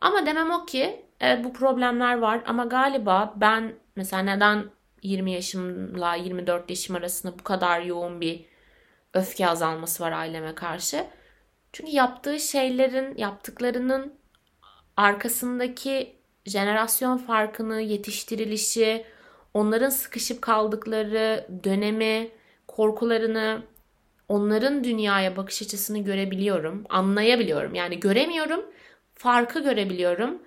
Ama demem o ki evet bu problemler var ama galiba ben mesela neden 20 yaşımla 24 yaşım arasında bu kadar yoğun bir öfke azalması var aileme karşı. Çünkü yaptığı şeylerin, yaptıklarının arkasındaki jenerasyon farkını, yetiştirilişi, onların sıkışıp kaldıkları dönemi, korkularını, onların dünyaya bakış açısını görebiliyorum, anlayabiliyorum. Yani göremiyorum, farkı görebiliyorum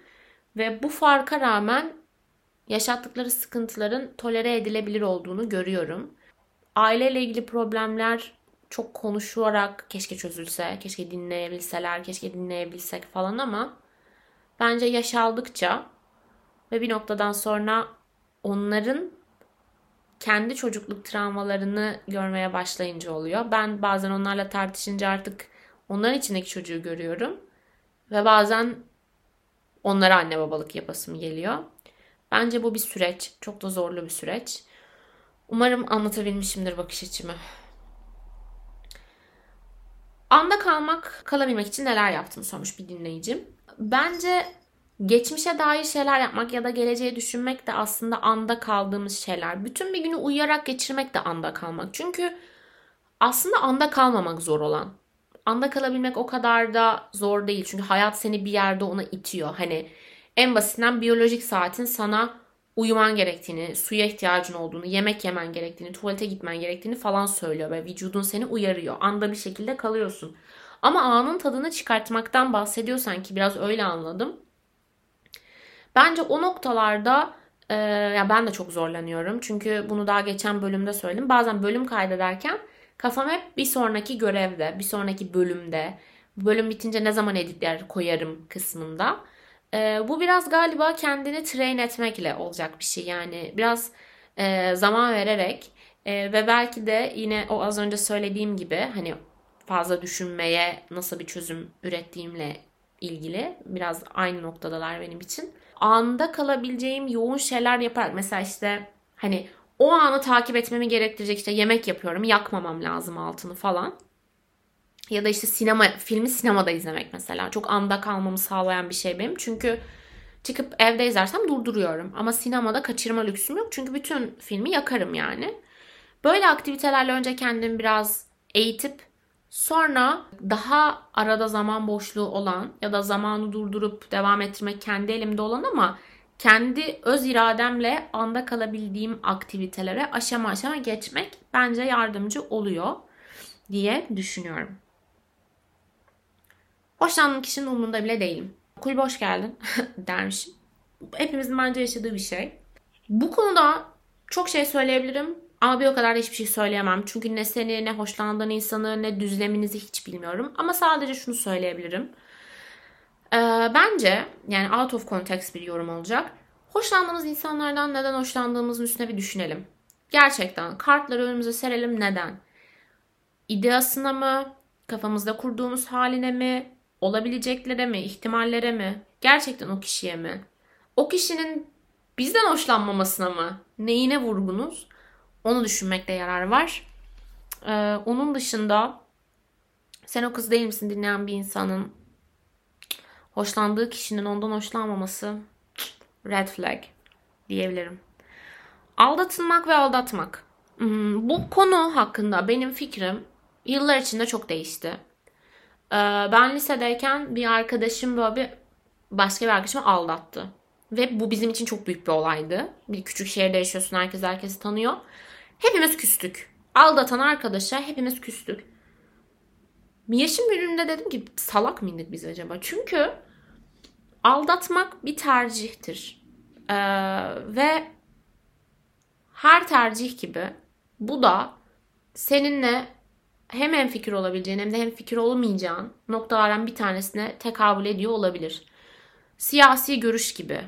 ve bu farka rağmen yaşattıkları sıkıntıların tolere edilebilir olduğunu görüyorum. Aileyle ilgili problemler çok konuşarak keşke çözülse, keşke dinleyebilseler, keşke dinleyebilsek falan ama bence yaşaldıkça ve bir noktadan sonra onların kendi çocukluk travmalarını görmeye başlayınca oluyor. Ben bazen onlarla tartışınca artık onların içindeki çocuğu görüyorum ve bazen onlara anne babalık yapasım geliyor. Bence bu bir süreç, çok da zorlu bir süreç. Umarım anlatabilmişimdir bakış açımı. Anda kalmak, kalabilmek için neler yaptım sormuş bir dinleyicim. Bence geçmişe dair şeyler yapmak ya da geleceği düşünmek de aslında anda kaldığımız şeyler. Bütün bir günü uyuyarak geçirmek de anda kalmak. Çünkü aslında anda kalmamak zor olan. Anda kalabilmek o kadar da zor değil. Çünkü hayat seni bir yerde ona itiyor. Hani en basitinden biyolojik saatin sana uyuman gerektiğini, suya ihtiyacın olduğunu, yemek yemen gerektiğini, tuvalete gitmen gerektiğini falan söylüyor ve vücudun seni uyarıyor. Anda bir şekilde kalıyorsun. Ama anın tadını çıkartmaktan bahsediyorsan ki biraz öyle anladım. Bence o noktalarda e, ya ben de çok zorlanıyorum. Çünkü bunu daha geçen bölümde söyledim. Bazen bölüm kaydederken kafam hep bir sonraki görevde, bir sonraki bölümde, bölüm bitince ne zaman editler koyarım kısmında. E, bu biraz galiba kendini train etmekle olacak bir şey. Yani biraz e, zaman vererek e, ve belki de yine o az önce söylediğim gibi hani fazla düşünmeye nasıl bir çözüm ürettiğimle ilgili biraz aynı noktadalar benim için. Anda kalabileceğim yoğun şeyler yaparak mesela işte hani o anı takip etmemi gerektirecek işte yemek yapıyorum yakmamam lazım altını falan. Ya da işte sinema, filmi sinemada izlemek mesela. Çok anda kalmamı sağlayan bir şey benim. Çünkü çıkıp evde izlersem durduruyorum. Ama sinemada kaçırma lüksüm yok. Çünkü bütün filmi yakarım yani. Böyle aktivitelerle önce kendimi biraz eğitip Sonra daha arada zaman boşluğu olan ya da zamanı durdurup devam ettirmek kendi elimde olan ama kendi öz irademle anda kalabildiğim aktivitelere aşama aşama geçmek bence yardımcı oluyor diye düşünüyorum. Hoşlandığım kişinin umurunda bile değilim. Kulübe hoş geldin dermişim. Hepimizin bence yaşadığı bir şey. Bu konuda çok şey söyleyebilirim ama bir o kadar da hiçbir şey söyleyemem. Çünkü ne seni, ne hoşlandığın insanı, ne düzleminizi hiç bilmiyorum. Ama sadece şunu söyleyebilirim. Ee, bence yani out of context bir yorum olacak. Hoşlandığımız insanlardan neden hoşlandığımızın üstüne bir düşünelim. Gerçekten kartları önümüze serelim neden? İdeasına mı? Kafamızda kurduğumuz haline mi? Olabileceklere mi? ihtimallere mi? Gerçekten o kişiye mi? O kişinin bizden hoşlanmamasına mı? Neyine vurgunuz? Onu düşünmekte yarar var. Ee, onun dışında sen o kız değil misin dinleyen bir insanın hoşlandığı kişinin ondan hoşlanmaması red flag diyebilirim. Aldatılmak ve aldatmak. Hmm, bu konu hakkında benim fikrim yıllar içinde çok değişti. Ee, ben lisedeyken bir arkadaşım böyle bir başka bir arkadaşımı aldattı. Ve bu bizim için çok büyük bir olaydı. Bir küçük şehirde yaşıyorsun herkes herkesi tanıyor. Hepimiz küstük. Aldatan arkadaşa hepimiz küstük. Yaşım bölümünde dedim ki salak mıydık biz acaba? Çünkü aldatmak bir tercihtir. Ee, ve her tercih gibi bu da seninle hem en fikir olabileceğin hem de hem fikir olamayacağın noktalardan bir tanesine tekabül ediyor olabilir. Siyasi görüş gibi,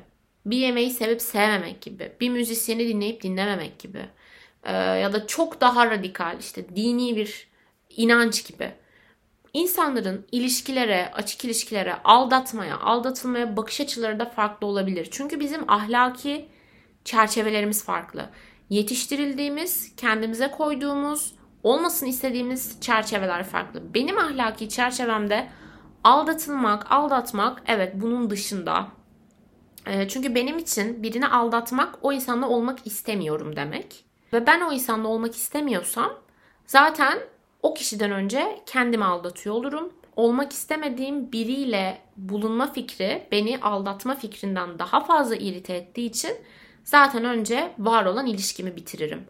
bir yemeği sevip sevmemek gibi, bir müzisyeni dinleyip dinlememek gibi e, ya da çok daha radikal işte dini bir inanç gibi. İnsanların ilişkilere, açık ilişkilere, aldatmaya, aldatılmaya bakış açıları da farklı olabilir. Çünkü bizim ahlaki çerçevelerimiz farklı. Yetiştirildiğimiz, kendimize koyduğumuz, olmasın istediğimiz çerçeveler farklı. Benim ahlaki çerçevemde aldatılmak, aldatmak evet bunun dışında. E, çünkü benim için birini aldatmak o insanla olmak istemiyorum demek. Ve ben o insanla olmak istemiyorsam zaten o kişiden önce kendimi aldatıyor olurum. Olmak istemediğim biriyle bulunma fikri beni aldatma fikrinden daha fazla irite ettiği için zaten önce var olan ilişkimi bitiririm.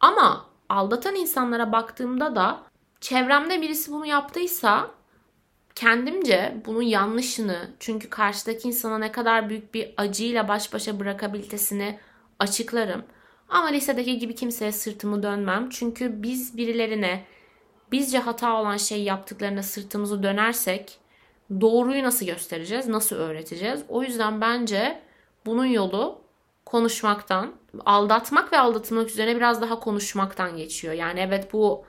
Ama aldatan insanlara baktığımda da çevremde birisi bunu yaptıysa kendimce bunun yanlışını çünkü karşıdaki insana ne kadar büyük bir acıyla baş başa bırakabilitesini açıklarım. Ama lisedeki gibi kimseye sırtımı dönmem. Çünkü biz birilerine bizce hata olan şey yaptıklarına sırtımızı dönersek doğruyu nasıl göstereceğiz, nasıl öğreteceğiz? O yüzden bence bunun yolu konuşmaktan, aldatmak ve aldatılmak üzerine biraz daha konuşmaktan geçiyor. Yani evet bu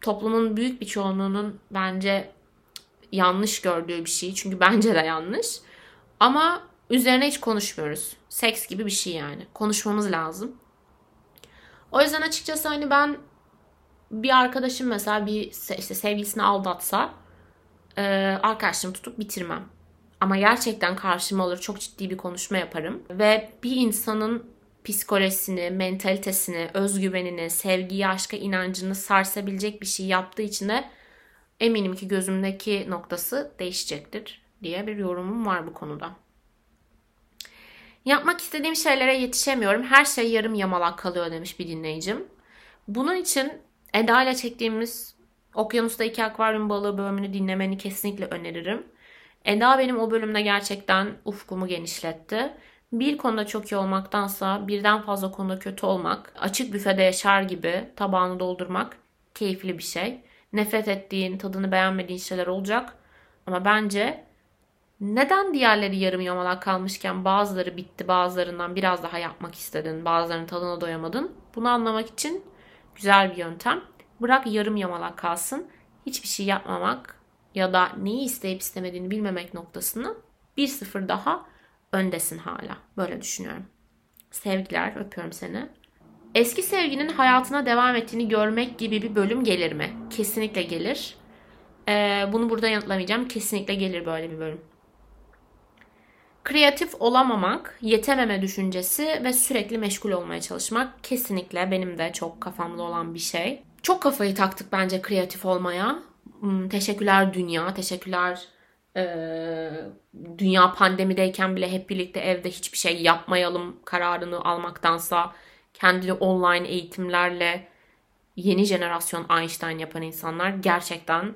toplumun büyük bir çoğunluğunun bence yanlış gördüğü bir şey. Çünkü bence de yanlış. Ama üzerine hiç konuşmuyoruz. Seks gibi bir şey yani. Konuşmamız lazım. O yüzden açıkçası hani ben bir arkadaşım mesela bir işte sevgilisini aldatsa e, arkadaşımı tutup bitirmem. Ama gerçekten karşıma alır çok ciddi bir konuşma yaparım. Ve bir insanın psikolojisini, mentalitesini, özgüvenini, sevgiyi, aşka inancını sarsabilecek bir şey yaptığı için de eminim ki gözümdeki noktası değişecektir diye bir yorumum var bu konuda. Yapmak istediğim şeylere yetişemiyorum. Her şey yarım yamalak kalıyor demiş bir dinleyicim. Bunun için Eda ile çektiğimiz Okyanusta iki akvaryum balığı bölümünü dinlemeni kesinlikle öneririm. Eda benim o bölümde gerçekten ufkumu genişletti. Bir konuda çok iyi olmaktansa birden fazla konuda kötü olmak, açık büfede yaşar gibi tabağını doldurmak keyifli bir şey. Nefret ettiğin, tadını beğenmediğin şeyler olacak. Ama bence neden diğerleri yarım yamalak kalmışken bazıları bitti, bazılarından biraz daha yapmak istedin, bazılarının tadına doyamadın? Bunu anlamak için güzel bir yöntem. Bırak yarım yamalak kalsın. Hiçbir şey yapmamak ya da neyi isteyip istemediğini bilmemek noktasını bir sıfır daha öndesin hala. Böyle düşünüyorum. Sevgiler, öpüyorum seni. Eski sevginin hayatına devam ettiğini görmek gibi bir bölüm gelir mi? Kesinlikle gelir. Ee, bunu burada yanıtlamayacağım. Kesinlikle gelir böyle bir bölüm. Kreatif olamamak, yetememe düşüncesi ve sürekli meşgul olmaya çalışmak kesinlikle benim de çok kafamda olan bir şey. Çok kafayı taktık bence kreatif olmaya. Hmm, teşekkürler dünya, teşekkürler e, dünya pandemideyken bile hep birlikte evde hiçbir şey yapmayalım kararını almaktansa kendini online eğitimlerle yeni jenerasyon Einstein yapan insanlar gerçekten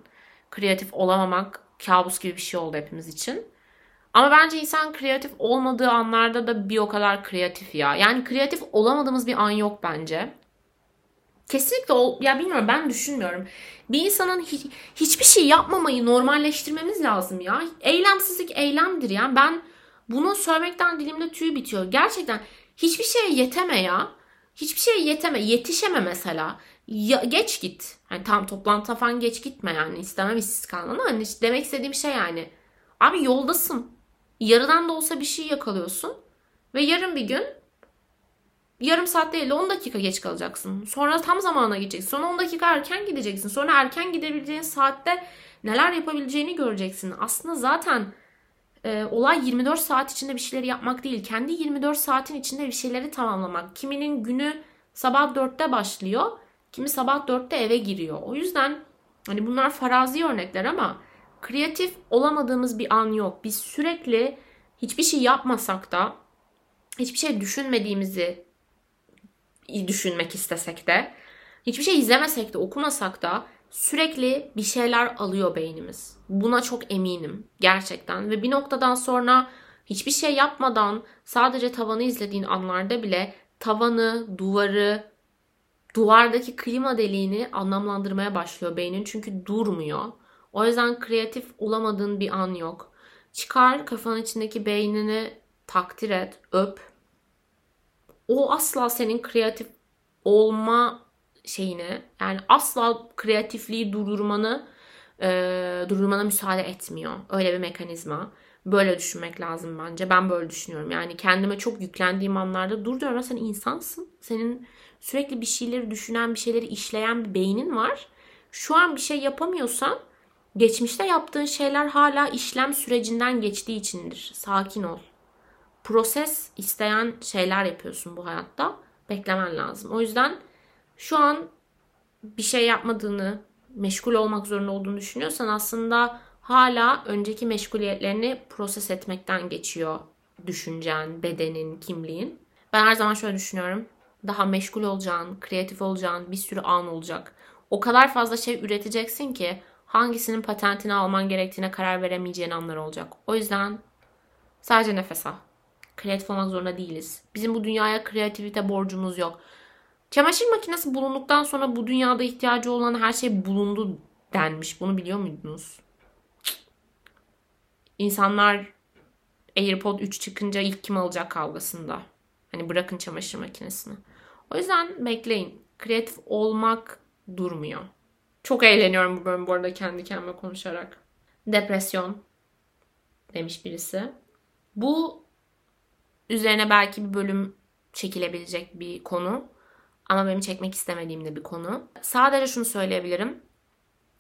kreatif olamamak kabus gibi bir şey oldu hepimiz için. Ama bence insan kreatif olmadığı anlarda da bir o kadar kreatif ya. Yani kreatif olamadığımız bir an yok bence. Kesinlikle ol, ya bilmiyorum ben düşünmüyorum. Bir insanın hiç, hiçbir şey yapmamayı normalleştirmemiz lazım ya. Eylemsizlik eylemdir ya. Ben bunu söylemekten dilimde tüy bitiyor. Gerçekten hiçbir şeye yeteme ya. Hiçbir şeye yeteme. Yetişeme mesela. Ya, geç git. Hani tam toplantıya falan geç gitme yani. İstemem işsiz kalmanı. Hani demek istediğim şey yani. Abi yoldasın. Yarıdan da olsa bir şey yakalıyorsun. Ve yarın bir gün yarım saat değil de 10 dakika geç kalacaksın. Sonra tam zamana gideceksin. Sonra 10 dakika erken gideceksin. Sonra erken gidebileceğin saatte neler yapabileceğini göreceksin. Aslında zaten e, olay 24 saat içinde bir şeyleri yapmak değil. Kendi 24 saatin içinde bir şeyleri tamamlamak. Kiminin günü sabah 4'te başlıyor. Kimi sabah 4'te eve giriyor. O yüzden hani bunlar farazi örnekler ama kreatif olamadığımız bir an yok. Biz sürekli hiçbir şey yapmasak da hiçbir şey düşünmediğimizi düşünmek istesek de hiçbir şey izlemesek de okumasak da sürekli bir şeyler alıyor beynimiz. Buna çok eminim gerçekten ve bir noktadan sonra hiçbir şey yapmadan sadece tavanı izlediğin anlarda bile tavanı, duvarı, duvardaki klima deliğini anlamlandırmaya başlıyor beynin çünkü durmuyor. O yüzden kreatif olamadığın bir an yok. Çıkar kafanın içindeki beynini takdir et, öp. O asla senin kreatif olma şeyini yani asla kreatifliği durdurmanı e, durdurmana müsaade etmiyor. Öyle bir mekanizma. Böyle düşünmek lazım bence. Ben böyle düşünüyorum. Yani kendime çok yüklendiğim anlarda dur diyorum sen insansın. Senin sürekli bir şeyleri düşünen, bir şeyleri işleyen bir beynin var. Şu an bir şey yapamıyorsan geçmişte yaptığın şeyler hala işlem sürecinden geçtiği içindir. Sakin ol. Proses isteyen şeyler yapıyorsun bu hayatta. Beklemen lazım. O yüzden şu an bir şey yapmadığını, meşgul olmak zorunda olduğunu düşünüyorsan aslında hala önceki meşguliyetlerini proses etmekten geçiyor düşüncen, bedenin, kimliğin. Ben her zaman şöyle düşünüyorum. Daha meşgul olacağın, kreatif olacağın bir sürü an olacak. O kadar fazla şey üreteceksin ki hangisinin patentini alman gerektiğine karar veremeyeceğin anlar olacak. O yüzden sadece nefes al. Kreatif olmak zorunda değiliz. Bizim bu dünyaya kreativite borcumuz yok. Çamaşır makinesi bulunduktan sonra bu dünyada ihtiyacı olan her şey bulundu denmiş. Bunu biliyor muydunuz? İnsanlar AirPod 3 çıkınca ilk kim alacak kavgasında. Hani bırakın çamaşır makinesini. O yüzden bekleyin. Kreatif olmak durmuyor. Çok eğleniyorum bu bölüm bu arada kendi kendime konuşarak. Depresyon demiş birisi. Bu üzerine belki bir bölüm çekilebilecek bir konu. Ama benim çekmek istemediğim de bir konu. Sadece şunu söyleyebilirim.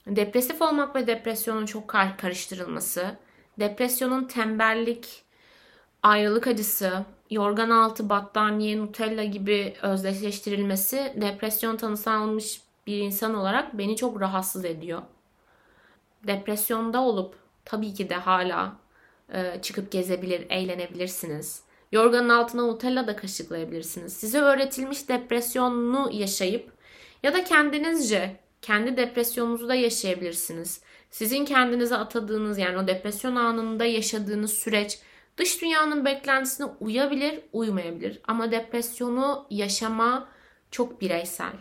Depresif olmak ve depresyonun çok karıştırılması, depresyonun tembellik, ayrılık acısı, yorgan altı, battaniye, nutella gibi özdeşleştirilmesi depresyon tanısı almış bir insan olarak beni çok rahatsız ediyor. Depresyonda olup tabii ki de hala e, çıkıp gezebilir, eğlenebilirsiniz. Yorganın altına Nutella da kaşıklayabilirsiniz. Size öğretilmiş depresyonunu yaşayıp ya da kendinizce kendi depresyonunuzu da yaşayabilirsiniz. Sizin kendinize atadığınız yani o depresyon anında yaşadığınız süreç dış dünyanın beklentisine uyabilir, uymayabilir. Ama depresyonu yaşama çok bireysel.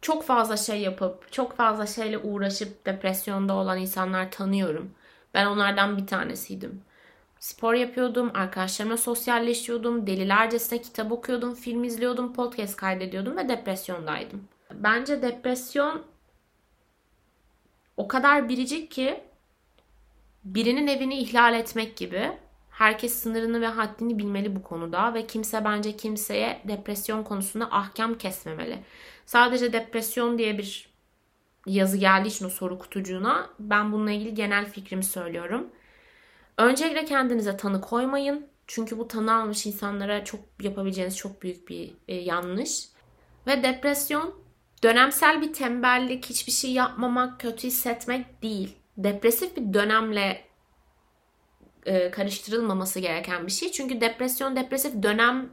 Çok fazla şey yapıp, çok fazla şeyle uğraşıp depresyonda olan insanlar tanıyorum. Ben onlardan bir tanesiydim. Spor yapıyordum, arkadaşlarımla sosyalleşiyordum, delilercesine kitap okuyordum, film izliyordum, podcast kaydediyordum ve depresyondaydım. Bence depresyon o kadar biricik ki birinin evini ihlal etmek gibi. Herkes sınırını ve haddini bilmeli bu konuda ve kimse bence kimseye depresyon konusunda ahkam kesmemeli. Sadece depresyon diye bir yazı geldiği için o soru kutucuğuna ben bununla ilgili genel fikrimi söylüyorum. Öncelikle kendinize tanı koymayın. Çünkü bu tanı almış insanlara çok yapabileceğiniz çok büyük bir e, yanlış. Ve depresyon dönemsel bir tembellik, hiçbir şey yapmamak, kötü hissetmek değil. Depresif bir dönemle e, karıştırılmaması gereken bir şey. Çünkü depresyon depresif dönem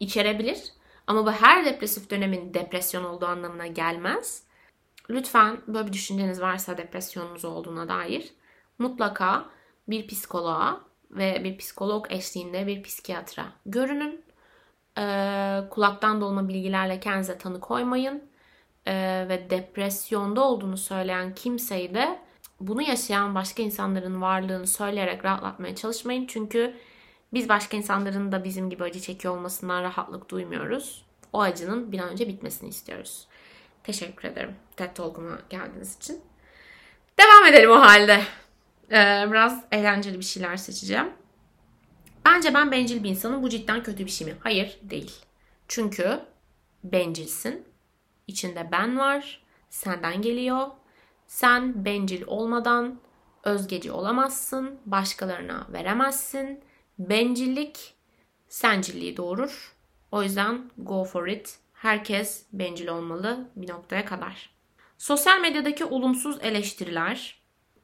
içerebilir. Ama bu her depresif dönemin depresyon olduğu anlamına gelmez. Lütfen böyle bir düşünceniz varsa depresyonunuz olduğuna dair mutlaka bir psikoloğa ve bir psikolog eşliğinde bir psikiyatra görünün. Ee, kulaktan dolma bilgilerle kendinize tanı koymayın. Ee, ve depresyonda olduğunu söyleyen kimseyi de bunu yaşayan başka insanların varlığını söyleyerek rahatlatmaya çalışmayın. Çünkü biz başka insanların da bizim gibi acı çekiyor olmasından rahatlık duymuyoruz. O acının bir an önce bitmesini istiyoruz. Teşekkür ederim TED Talk'uma geldiğiniz için. Devam edelim o halde. Ee, biraz eğlenceli bir şeyler seçeceğim. Bence ben bencil bir insanım. Bu cidden kötü bir şey mi? Hayır değil. Çünkü bencilsin. İçinde ben var. Senden geliyor. Sen bencil olmadan özgeci olamazsın. Başkalarına veremezsin. Bencillik sencilliği doğurur. O yüzden go for it. Herkes bencil olmalı bir noktaya kadar. Sosyal medyadaki olumsuz eleştiriler.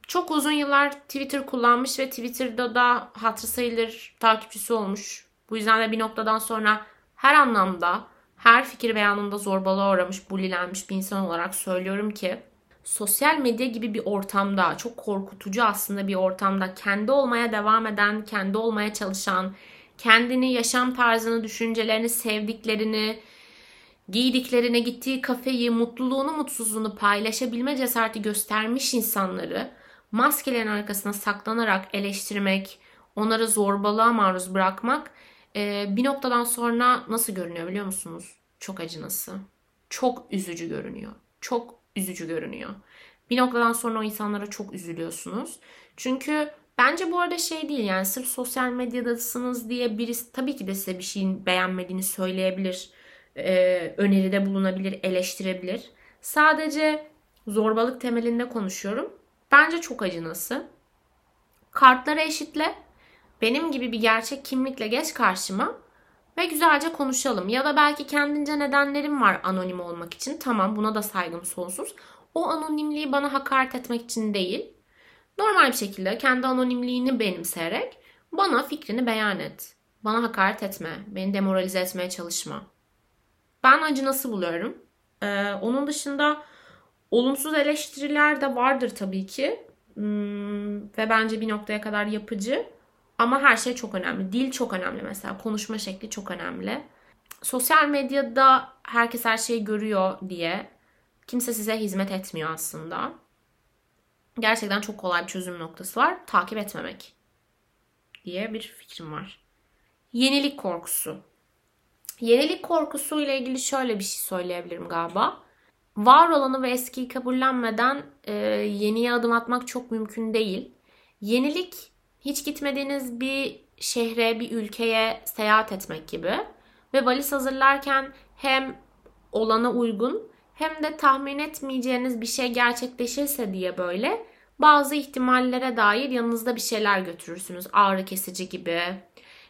Çok uzun yıllar Twitter kullanmış ve Twitter'da da hatırı sayılır takipçisi olmuş. Bu yüzden de bir noktadan sonra her anlamda, her fikir beyanında zorbalığa uğramış, bulilenmiş bir insan olarak söylüyorum ki sosyal medya gibi bir ortamda, çok korkutucu aslında bir ortamda kendi olmaya devam eden, kendi olmaya çalışan, kendini, yaşam tarzını, düşüncelerini, sevdiklerini, giydiklerine, gittiği kafeyi, mutluluğunu, mutsuzluğunu paylaşabilme cesareti göstermiş insanları maskelerin arkasına saklanarak eleştirmek, onları zorbalığa maruz bırakmak e, bir noktadan sonra nasıl görünüyor biliyor musunuz? Çok acınası. Çok üzücü görünüyor. Çok üzücü görünüyor. Bir noktadan sonra o insanlara çok üzülüyorsunuz. Çünkü bence bu arada şey değil yani sırf sosyal medyadasınız diye birisi tabii ki de size bir şeyin beğenmediğini söyleyebilir. E, öneride bulunabilir, eleştirebilir. Sadece zorbalık temelinde konuşuyorum. Bence çok acınası. Kartları eşitle. Benim gibi bir gerçek kimlikle geç karşıma ve güzelce konuşalım. Ya da belki kendince nedenlerim var anonim olmak için. Tamam buna da saygım sonsuz. O anonimliği bana hakaret etmek için değil. Normal bir şekilde kendi anonimliğini benimseyerek bana fikrini beyan et. Bana hakaret etme. Beni demoralize etmeye çalışma. Ben acı nasıl buluyorum? Ee, onun dışında olumsuz eleştiriler de vardır tabii ki. Hmm, ve bence bir noktaya kadar yapıcı. Ama her şey çok önemli. Dil çok önemli mesela. Konuşma şekli çok önemli. Sosyal medyada herkes her şeyi görüyor diye kimse size hizmet etmiyor aslında. Gerçekten çok kolay bir çözüm noktası var. Takip etmemek diye bir fikrim var. Yenilik korkusu. Yenilik korkusu ile ilgili şöyle bir şey söyleyebilirim galiba. Var olanı ve eskiyi kabullenmeden e, yeniye adım atmak çok mümkün değil. Yenilik hiç gitmediğiniz bir şehre, bir ülkeye seyahat etmek gibi. Ve valiz hazırlarken hem olana uygun hem de tahmin etmeyeceğiniz bir şey gerçekleşirse diye böyle bazı ihtimallere dair yanınızda bir şeyler götürürsünüz. Ağrı kesici gibi,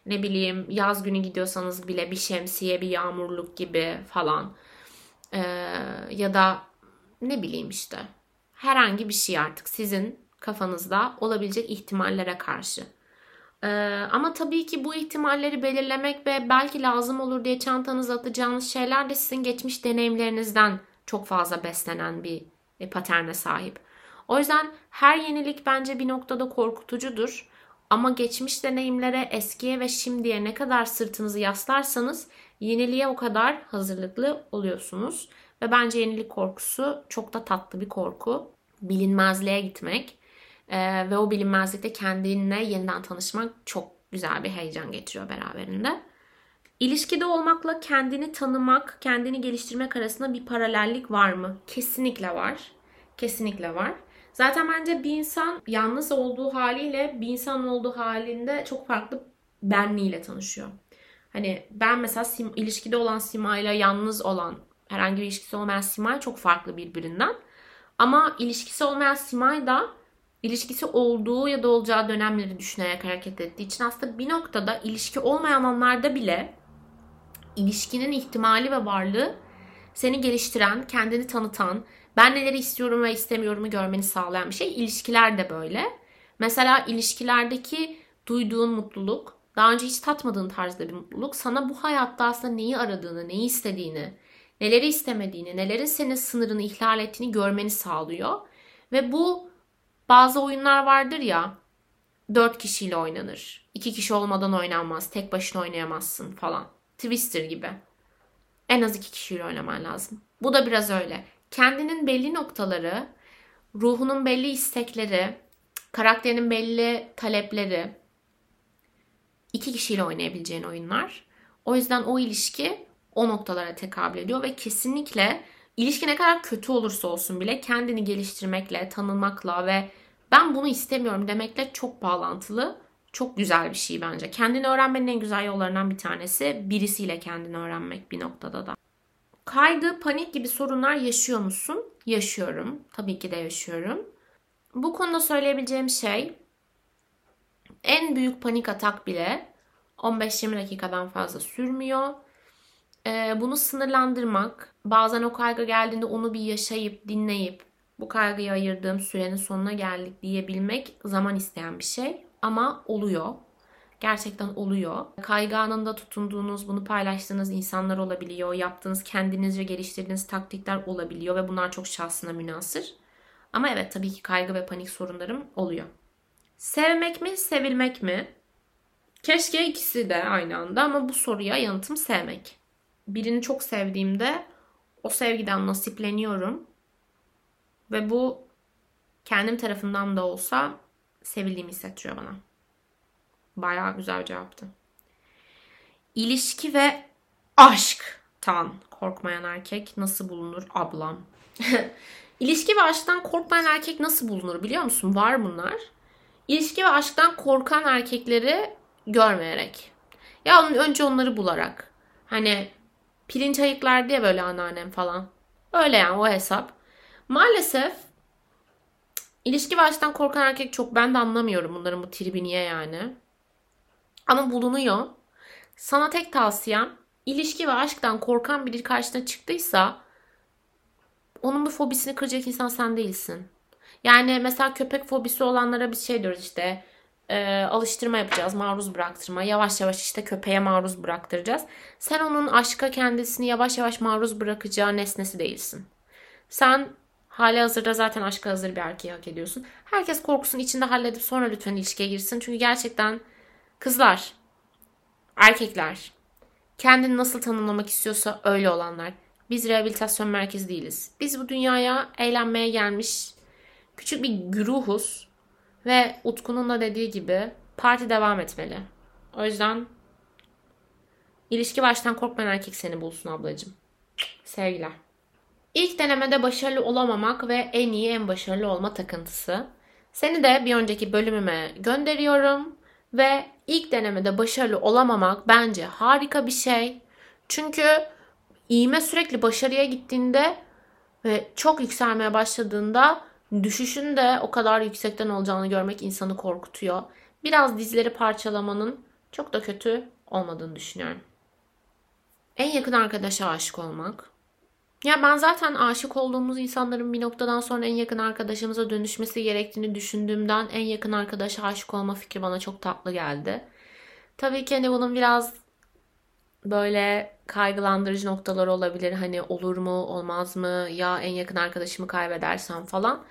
ne bileyim yaz günü gidiyorsanız bile bir şemsiye, bir yağmurluk gibi falan. Ee, ya da ne bileyim işte herhangi bir şey artık sizin kafanızda olabilecek ihtimallere karşı. Ee, ama tabii ki bu ihtimalleri belirlemek ve belki lazım olur diye çantanıza atacağınız şeyler de sizin geçmiş deneyimlerinizden çok fazla beslenen bir e, paterne sahip. O yüzden her yenilik bence bir noktada korkutucudur. Ama geçmiş deneyimlere, eskiye ve şimdiye ne kadar sırtınızı yaslarsanız yeniliğe o kadar hazırlıklı oluyorsunuz. Ve bence yenilik korkusu çok da tatlı bir korku. Bilinmezliğe gitmek ee, ve o bilinmezlikte kendinle yeniden tanışmak çok güzel bir heyecan getiriyor beraberinde. İlişkide olmakla kendini tanımak, kendini geliştirmek arasında bir paralellik var mı? Kesinlikle var. Kesinlikle var. Zaten bence bir insan yalnız olduğu haliyle bir insan olduğu halinde çok farklı benliğiyle tanışıyor. Hani ben mesela sim, ilişkide olan Sima ile yalnız olan herhangi bir ilişkisi olmayan Simay çok farklı birbirinden. Ama ilişkisi olmayan Simay da ilişkisi olduğu ya da olacağı dönemleri düşünerek hareket ettiği için aslında bir noktada ilişki olmayan anlarda bile ilişkinin ihtimali ve varlığı seni geliştiren, kendini tanıtan, ben neleri istiyorum ve istemiyorumu görmeni sağlayan bir şey. İlişkiler de böyle. Mesela ilişkilerdeki duyduğun mutluluk, daha önce hiç tatmadığın tarzda bir mutluluk sana bu hayatta aslında neyi aradığını, neyi istediğini, neleri istemediğini, nelerin senin sınırını ihlal ettiğini görmeni sağlıyor. Ve bu bazı oyunlar vardır ya, dört kişiyle oynanır. iki kişi olmadan oynanmaz, tek başına oynayamazsın falan. Twister gibi. En az iki kişiyle oynaman lazım. Bu da biraz öyle. Kendinin belli noktaları, ruhunun belli istekleri, karakterinin belli talepleri iki kişiyle oynayabileceğin oyunlar. O yüzden o ilişki o noktalara tekabül ediyor ve kesinlikle ilişki ne kadar kötü olursa olsun bile kendini geliştirmekle, tanımakla ve ben bunu istemiyorum demekle çok bağlantılı. Çok güzel bir şey bence. Kendini öğrenmenin en güzel yollarından bir tanesi birisiyle kendini öğrenmek bir noktada da. Kaygı, panik gibi sorunlar yaşıyor musun? Yaşıyorum. Tabii ki de yaşıyorum. Bu konuda söyleyebileceğim şey en büyük panik atak bile 15-20 dakikadan fazla sürmüyor. Ee, bunu sınırlandırmak, bazen o kaygı geldiğinde onu bir yaşayıp, dinleyip, bu kaygıyı ayırdığım sürenin sonuna geldik diyebilmek zaman isteyen bir şey. Ama oluyor. Gerçekten oluyor. Kaygı anında tutunduğunuz, bunu paylaştığınız insanlar olabiliyor. Yaptığınız, kendinizce geliştirdiğiniz taktikler olabiliyor ve bunlar çok şahsına münasır. Ama evet tabii ki kaygı ve panik sorunlarım oluyor. Sevmek mi, sevilmek mi? Keşke ikisi de aynı anda ama bu soruya yanıtım sevmek. Birini çok sevdiğimde o sevgiden nasipleniyorum. Ve bu kendim tarafından da olsa sevildiğimi hissettiriyor bana. Bayağı güzel bir cevaptı. İlişki ve aşktan korkmayan erkek nasıl bulunur ablam? İlişki ve aşktan korkmayan erkek nasıl bulunur biliyor musun? Var bunlar. İlişki ve aşktan korkan erkekleri görmeyerek. Ya önce onları bularak. Hani pirinç ayıklar diye böyle anneannem falan. Öyle yani o hesap. Maalesef ilişki ve aşktan korkan erkek çok ben de anlamıyorum bunların bu tribi niye yani. Ama bulunuyor. Sana tek tavsiyem ilişki ve aşktan korkan biri karşına çıktıysa onun bu fobisini kıracak insan sen değilsin. Yani mesela köpek fobisi olanlara bir şey diyoruz işte e, alıştırma yapacağız, maruz bıraktırma. Yavaş yavaş işte köpeğe maruz bıraktıracağız. Sen onun aşka kendisini yavaş yavaş maruz bırakacağı nesnesi değilsin. Sen hali hazırda zaten aşka hazır bir erkeği hak ediyorsun. Herkes korkusunu içinde halledip sonra lütfen ilişkiye girsin. Çünkü gerçekten kızlar, erkekler kendini nasıl tanımlamak istiyorsa öyle olanlar. Biz rehabilitasyon merkezi değiliz. Biz bu dünyaya eğlenmeye gelmiş küçük bir güruhuz. Ve Utku'nun da dediği gibi parti devam etmeli. O yüzden ilişki baştan korkmayan erkek seni bulsun ablacığım. Sevgiler. İlk denemede başarılı olamamak ve en iyi en başarılı olma takıntısı. Seni de bir önceki bölümüme gönderiyorum ve ilk denemede başarılı olamamak bence harika bir şey. Çünkü iğme sürekli başarıya gittiğinde ve çok yükselmeye başladığında düşüşün de o kadar yüksekten olacağını görmek insanı korkutuyor. Biraz dizleri parçalamanın çok da kötü olmadığını düşünüyorum. En yakın arkadaşa aşık olmak. Ya ben zaten aşık olduğumuz insanların bir noktadan sonra en yakın arkadaşımıza dönüşmesi gerektiğini düşündüğümden en yakın arkadaşa aşık olma fikri bana çok tatlı geldi. Tabii ki hani bunun biraz böyle kaygılandırıcı noktaları olabilir. Hani olur mu, olmaz mı, ya en yakın arkadaşımı kaybedersem falan.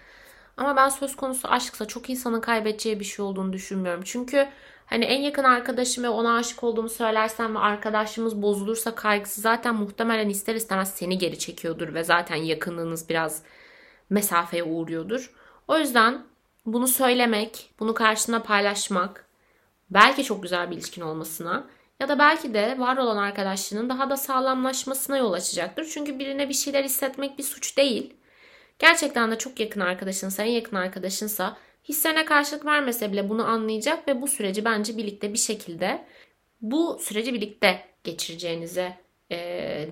Ama ben söz konusu aşksa çok insanın kaybedeceği bir şey olduğunu düşünmüyorum. Çünkü hani en yakın arkadaşım ve ona aşık olduğumu söylersem ve arkadaşlığımız bozulursa kaygısı zaten muhtemelen ister istemez seni geri çekiyordur ve zaten yakınlığınız biraz mesafeye uğruyordur. O yüzden bunu söylemek, bunu karşına paylaşmak belki çok güzel bir ilişkin olmasına ya da belki de var olan arkadaşlığının daha da sağlamlaşmasına yol açacaktır. Çünkü birine bir şeyler hissetmek bir suç değil. Gerçekten de çok yakın arkadaşınsa, en yakın arkadaşınsa hislerine karşılık vermese bile bunu anlayacak ve bu süreci bence birlikte bir şekilde bu süreci birlikte geçireceğinize e,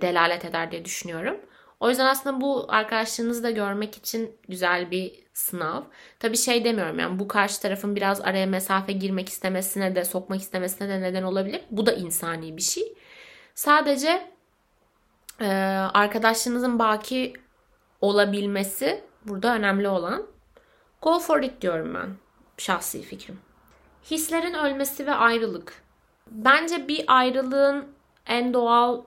delalet eder diye düşünüyorum. O yüzden aslında bu arkadaşlığınızı da görmek için güzel bir sınav. Tabii şey demiyorum yani bu karşı tarafın biraz araya mesafe girmek istemesine de sokmak istemesine de neden olabilir. Bu da insani bir şey. Sadece Ee, arkadaşlığınızın baki olabilmesi burada önemli olan. Go for it diyorum ben. Şahsi fikrim. Hislerin ölmesi ve ayrılık. Bence bir ayrılığın en doğal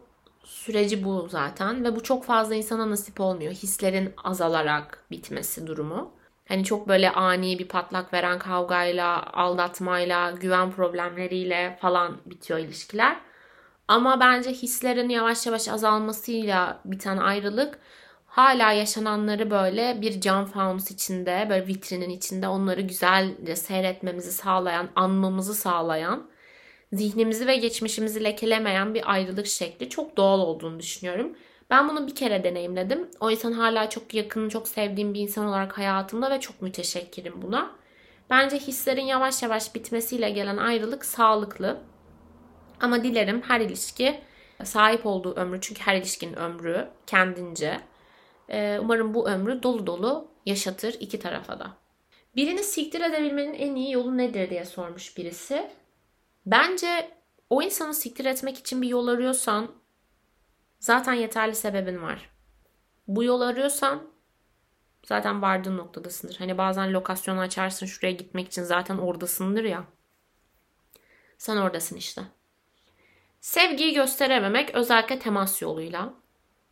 süreci bu zaten ve bu çok fazla insana nasip olmuyor. Hislerin azalarak bitmesi durumu. Hani çok böyle ani bir patlak veren kavgayla, aldatmayla, güven problemleriyle falan bitiyor ilişkiler. Ama bence hislerin yavaş yavaş azalmasıyla biten ayrılık hala yaşananları böyle bir cam fanus içinde, böyle vitrinin içinde onları güzelce seyretmemizi sağlayan, anmamızı sağlayan, zihnimizi ve geçmişimizi lekelemeyen bir ayrılık şekli çok doğal olduğunu düşünüyorum. Ben bunu bir kere deneyimledim. O insan hala çok yakın, çok sevdiğim bir insan olarak hayatımda ve çok müteşekkirim buna. Bence hislerin yavaş yavaş bitmesiyle gelen ayrılık sağlıklı. Ama dilerim her ilişki sahip olduğu ömrü çünkü her ilişkinin ömrü kendince. Ee, umarım bu ömrü dolu dolu yaşatır iki tarafa da. Birini siktir edebilmenin en iyi yolu nedir diye sormuş birisi. Bence o insanı siktir etmek için bir yol arıyorsan zaten yeterli sebebin var. Bu yol arıyorsan zaten vardığın noktadasındır. Hani bazen lokasyonu açarsın şuraya gitmek için zaten oradasındır ya. Sen oradasın işte. Sevgiyi gösterememek özellikle temas yoluyla.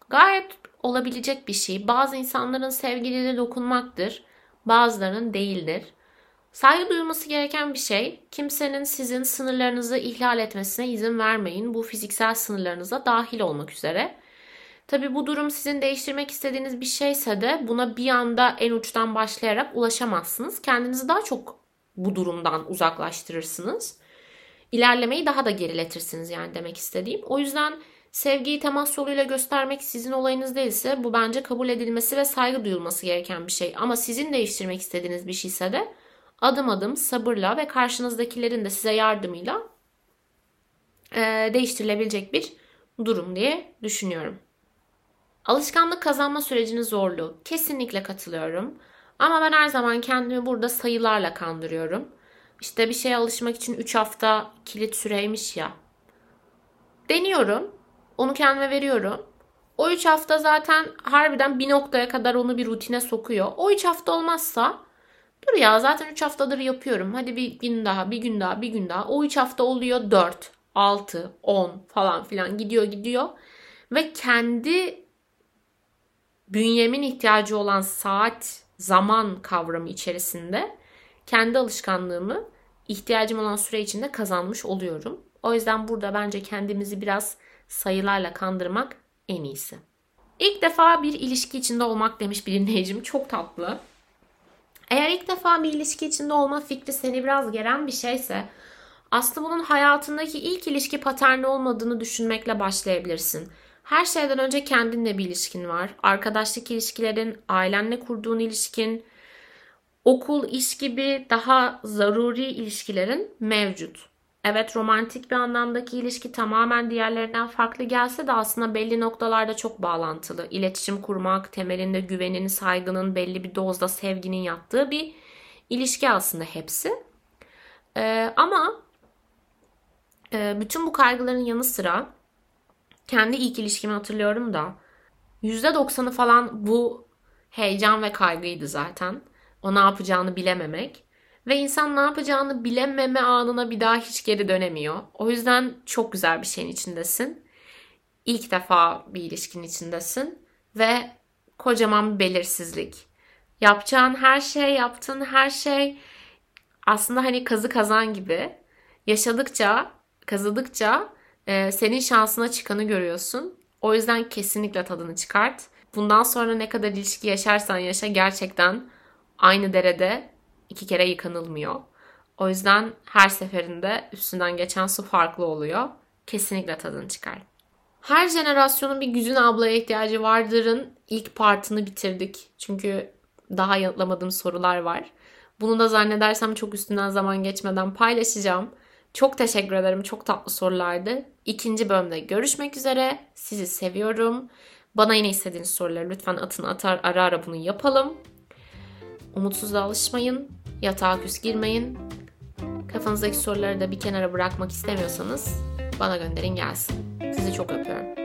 Gayet olabilecek bir şey. Bazı insanların sevgiline dokunmaktır. Bazılarının değildir. Saygı duyulması gereken bir şey. Kimsenin sizin sınırlarınızı ihlal etmesine izin vermeyin. Bu fiziksel sınırlarınıza dahil olmak üzere. Tabi bu durum sizin değiştirmek istediğiniz bir şeyse de buna bir anda en uçtan başlayarak ulaşamazsınız. Kendinizi daha çok bu durumdan uzaklaştırırsınız. İlerlemeyi daha da geriletirsiniz yani demek istediğim. O yüzden sevgiyi temas yoluyla göstermek sizin olayınız değilse bu bence kabul edilmesi ve saygı duyulması gereken bir şey. Ama sizin değiştirmek istediğiniz bir şeyse de adım adım sabırla ve karşınızdakilerin de size yardımıyla e, değiştirilebilecek bir durum diye düşünüyorum. Alışkanlık kazanma sürecinin zorluğu. Kesinlikle katılıyorum. Ama ben her zaman kendimi burada sayılarla kandırıyorum. İşte bir şeye alışmak için 3 hafta kilit süreymiş ya. Deniyorum. Onu kendime veriyorum. O 3 hafta zaten harbiden bir noktaya kadar onu bir rutine sokuyor. O 3 hafta olmazsa dur ya zaten 3 haftadır yapıyorum. Hadi bir gün daha, bir gün daha, bir gün daha. O 3 hafta oluyor 4, 6, 10 falan filan gidiyor gidiyor. Ve kendi bünyemin ihtiyacı olan saat, zaman kavramı içerisinde kendi alışkanlığımı ihtiyacım olan süre içinde kazanmış oluyorum. O yüzden burada bence kendimizi biraz sayılarla kandırmak en iyisi. İlk defa bir ilişki içinde olmak demiş bir dinleyicim. Çok tatlı. Eğer ilk defa bir ilişki içinde olma fikri seni biraz geren bir şeyse aslında bunun hayatındaki ilk ilişki paterni olmadığını düşünmekle başlayabilirsin. Her şeyden önce kendinle bir ilişkin var. Arkadaşlık ilişkilerin, ailenle kurduğun ilişkin, okul, iş gibi daha zaruri ilişkilerin mevcut. Evet romantik bir anlamdaki ilişki tamamen diğerlerinden farklı gelse de aslında belli noktalarda çok bağlantılı. İletişim kurmak, temelinde güvenin, saygının, belli bir dozda sevginin yattığı bir ilişki aslında hepsi. Ee, ama e, bütün bu kaygıların yanı sıra kendi ilk ilişkimi hatırlıyorum da %90'ı falan bu heyecan ve kaygıydı zaten. O ne yapacağını bilememek. Ve insan ne yapacağını bilememe anına bir daha hiç geri dönemiyor. O yüzden çok güzel bir şeyin içindesin. İlk defa bir ilişkinin içindesin. Ve kocaman bir belirsizlik. Yapacağın her şey, yaptığın her şey aslında hani kazı kazan gibi. Yaşadıkça, kazıdıkça e, senin şansına çıkanı görüyorsun. O yüzden kesinlikle tadını çıkart. Bundan sonra ne kadar ilişki yaşarsan yaşa gerçekten aynı derede iki kere yıkanılmıyor. O yüzden her seferinde üstünden geçen su farklı oluyor. Kesinlikle tadını çıkar. Her jenerasyonun bir Güzün ablaya ihtiyacı vardır'ın ilk partını bitirdik. Çünkü daha yanıtlamadığım sorular var. Bunu da zannedersem çok üstünden zaman geçmeden paylaşacağım. Çok teşekkür ederim. Çok tatlı sorulardı. İkinci bölümde görüşmek üzere. Sizi seviyorum. Bana yine istediğiniz soruları lütfen atın atar ara ara bunu yapalım. Umutsuzluğa alışmayın. Yatağa küs girmeyin. Kafanızdaki soruları da bir kenara bırakmak istemiyorsanız bana gönderin gelsin. Sizi çok öpüyorum.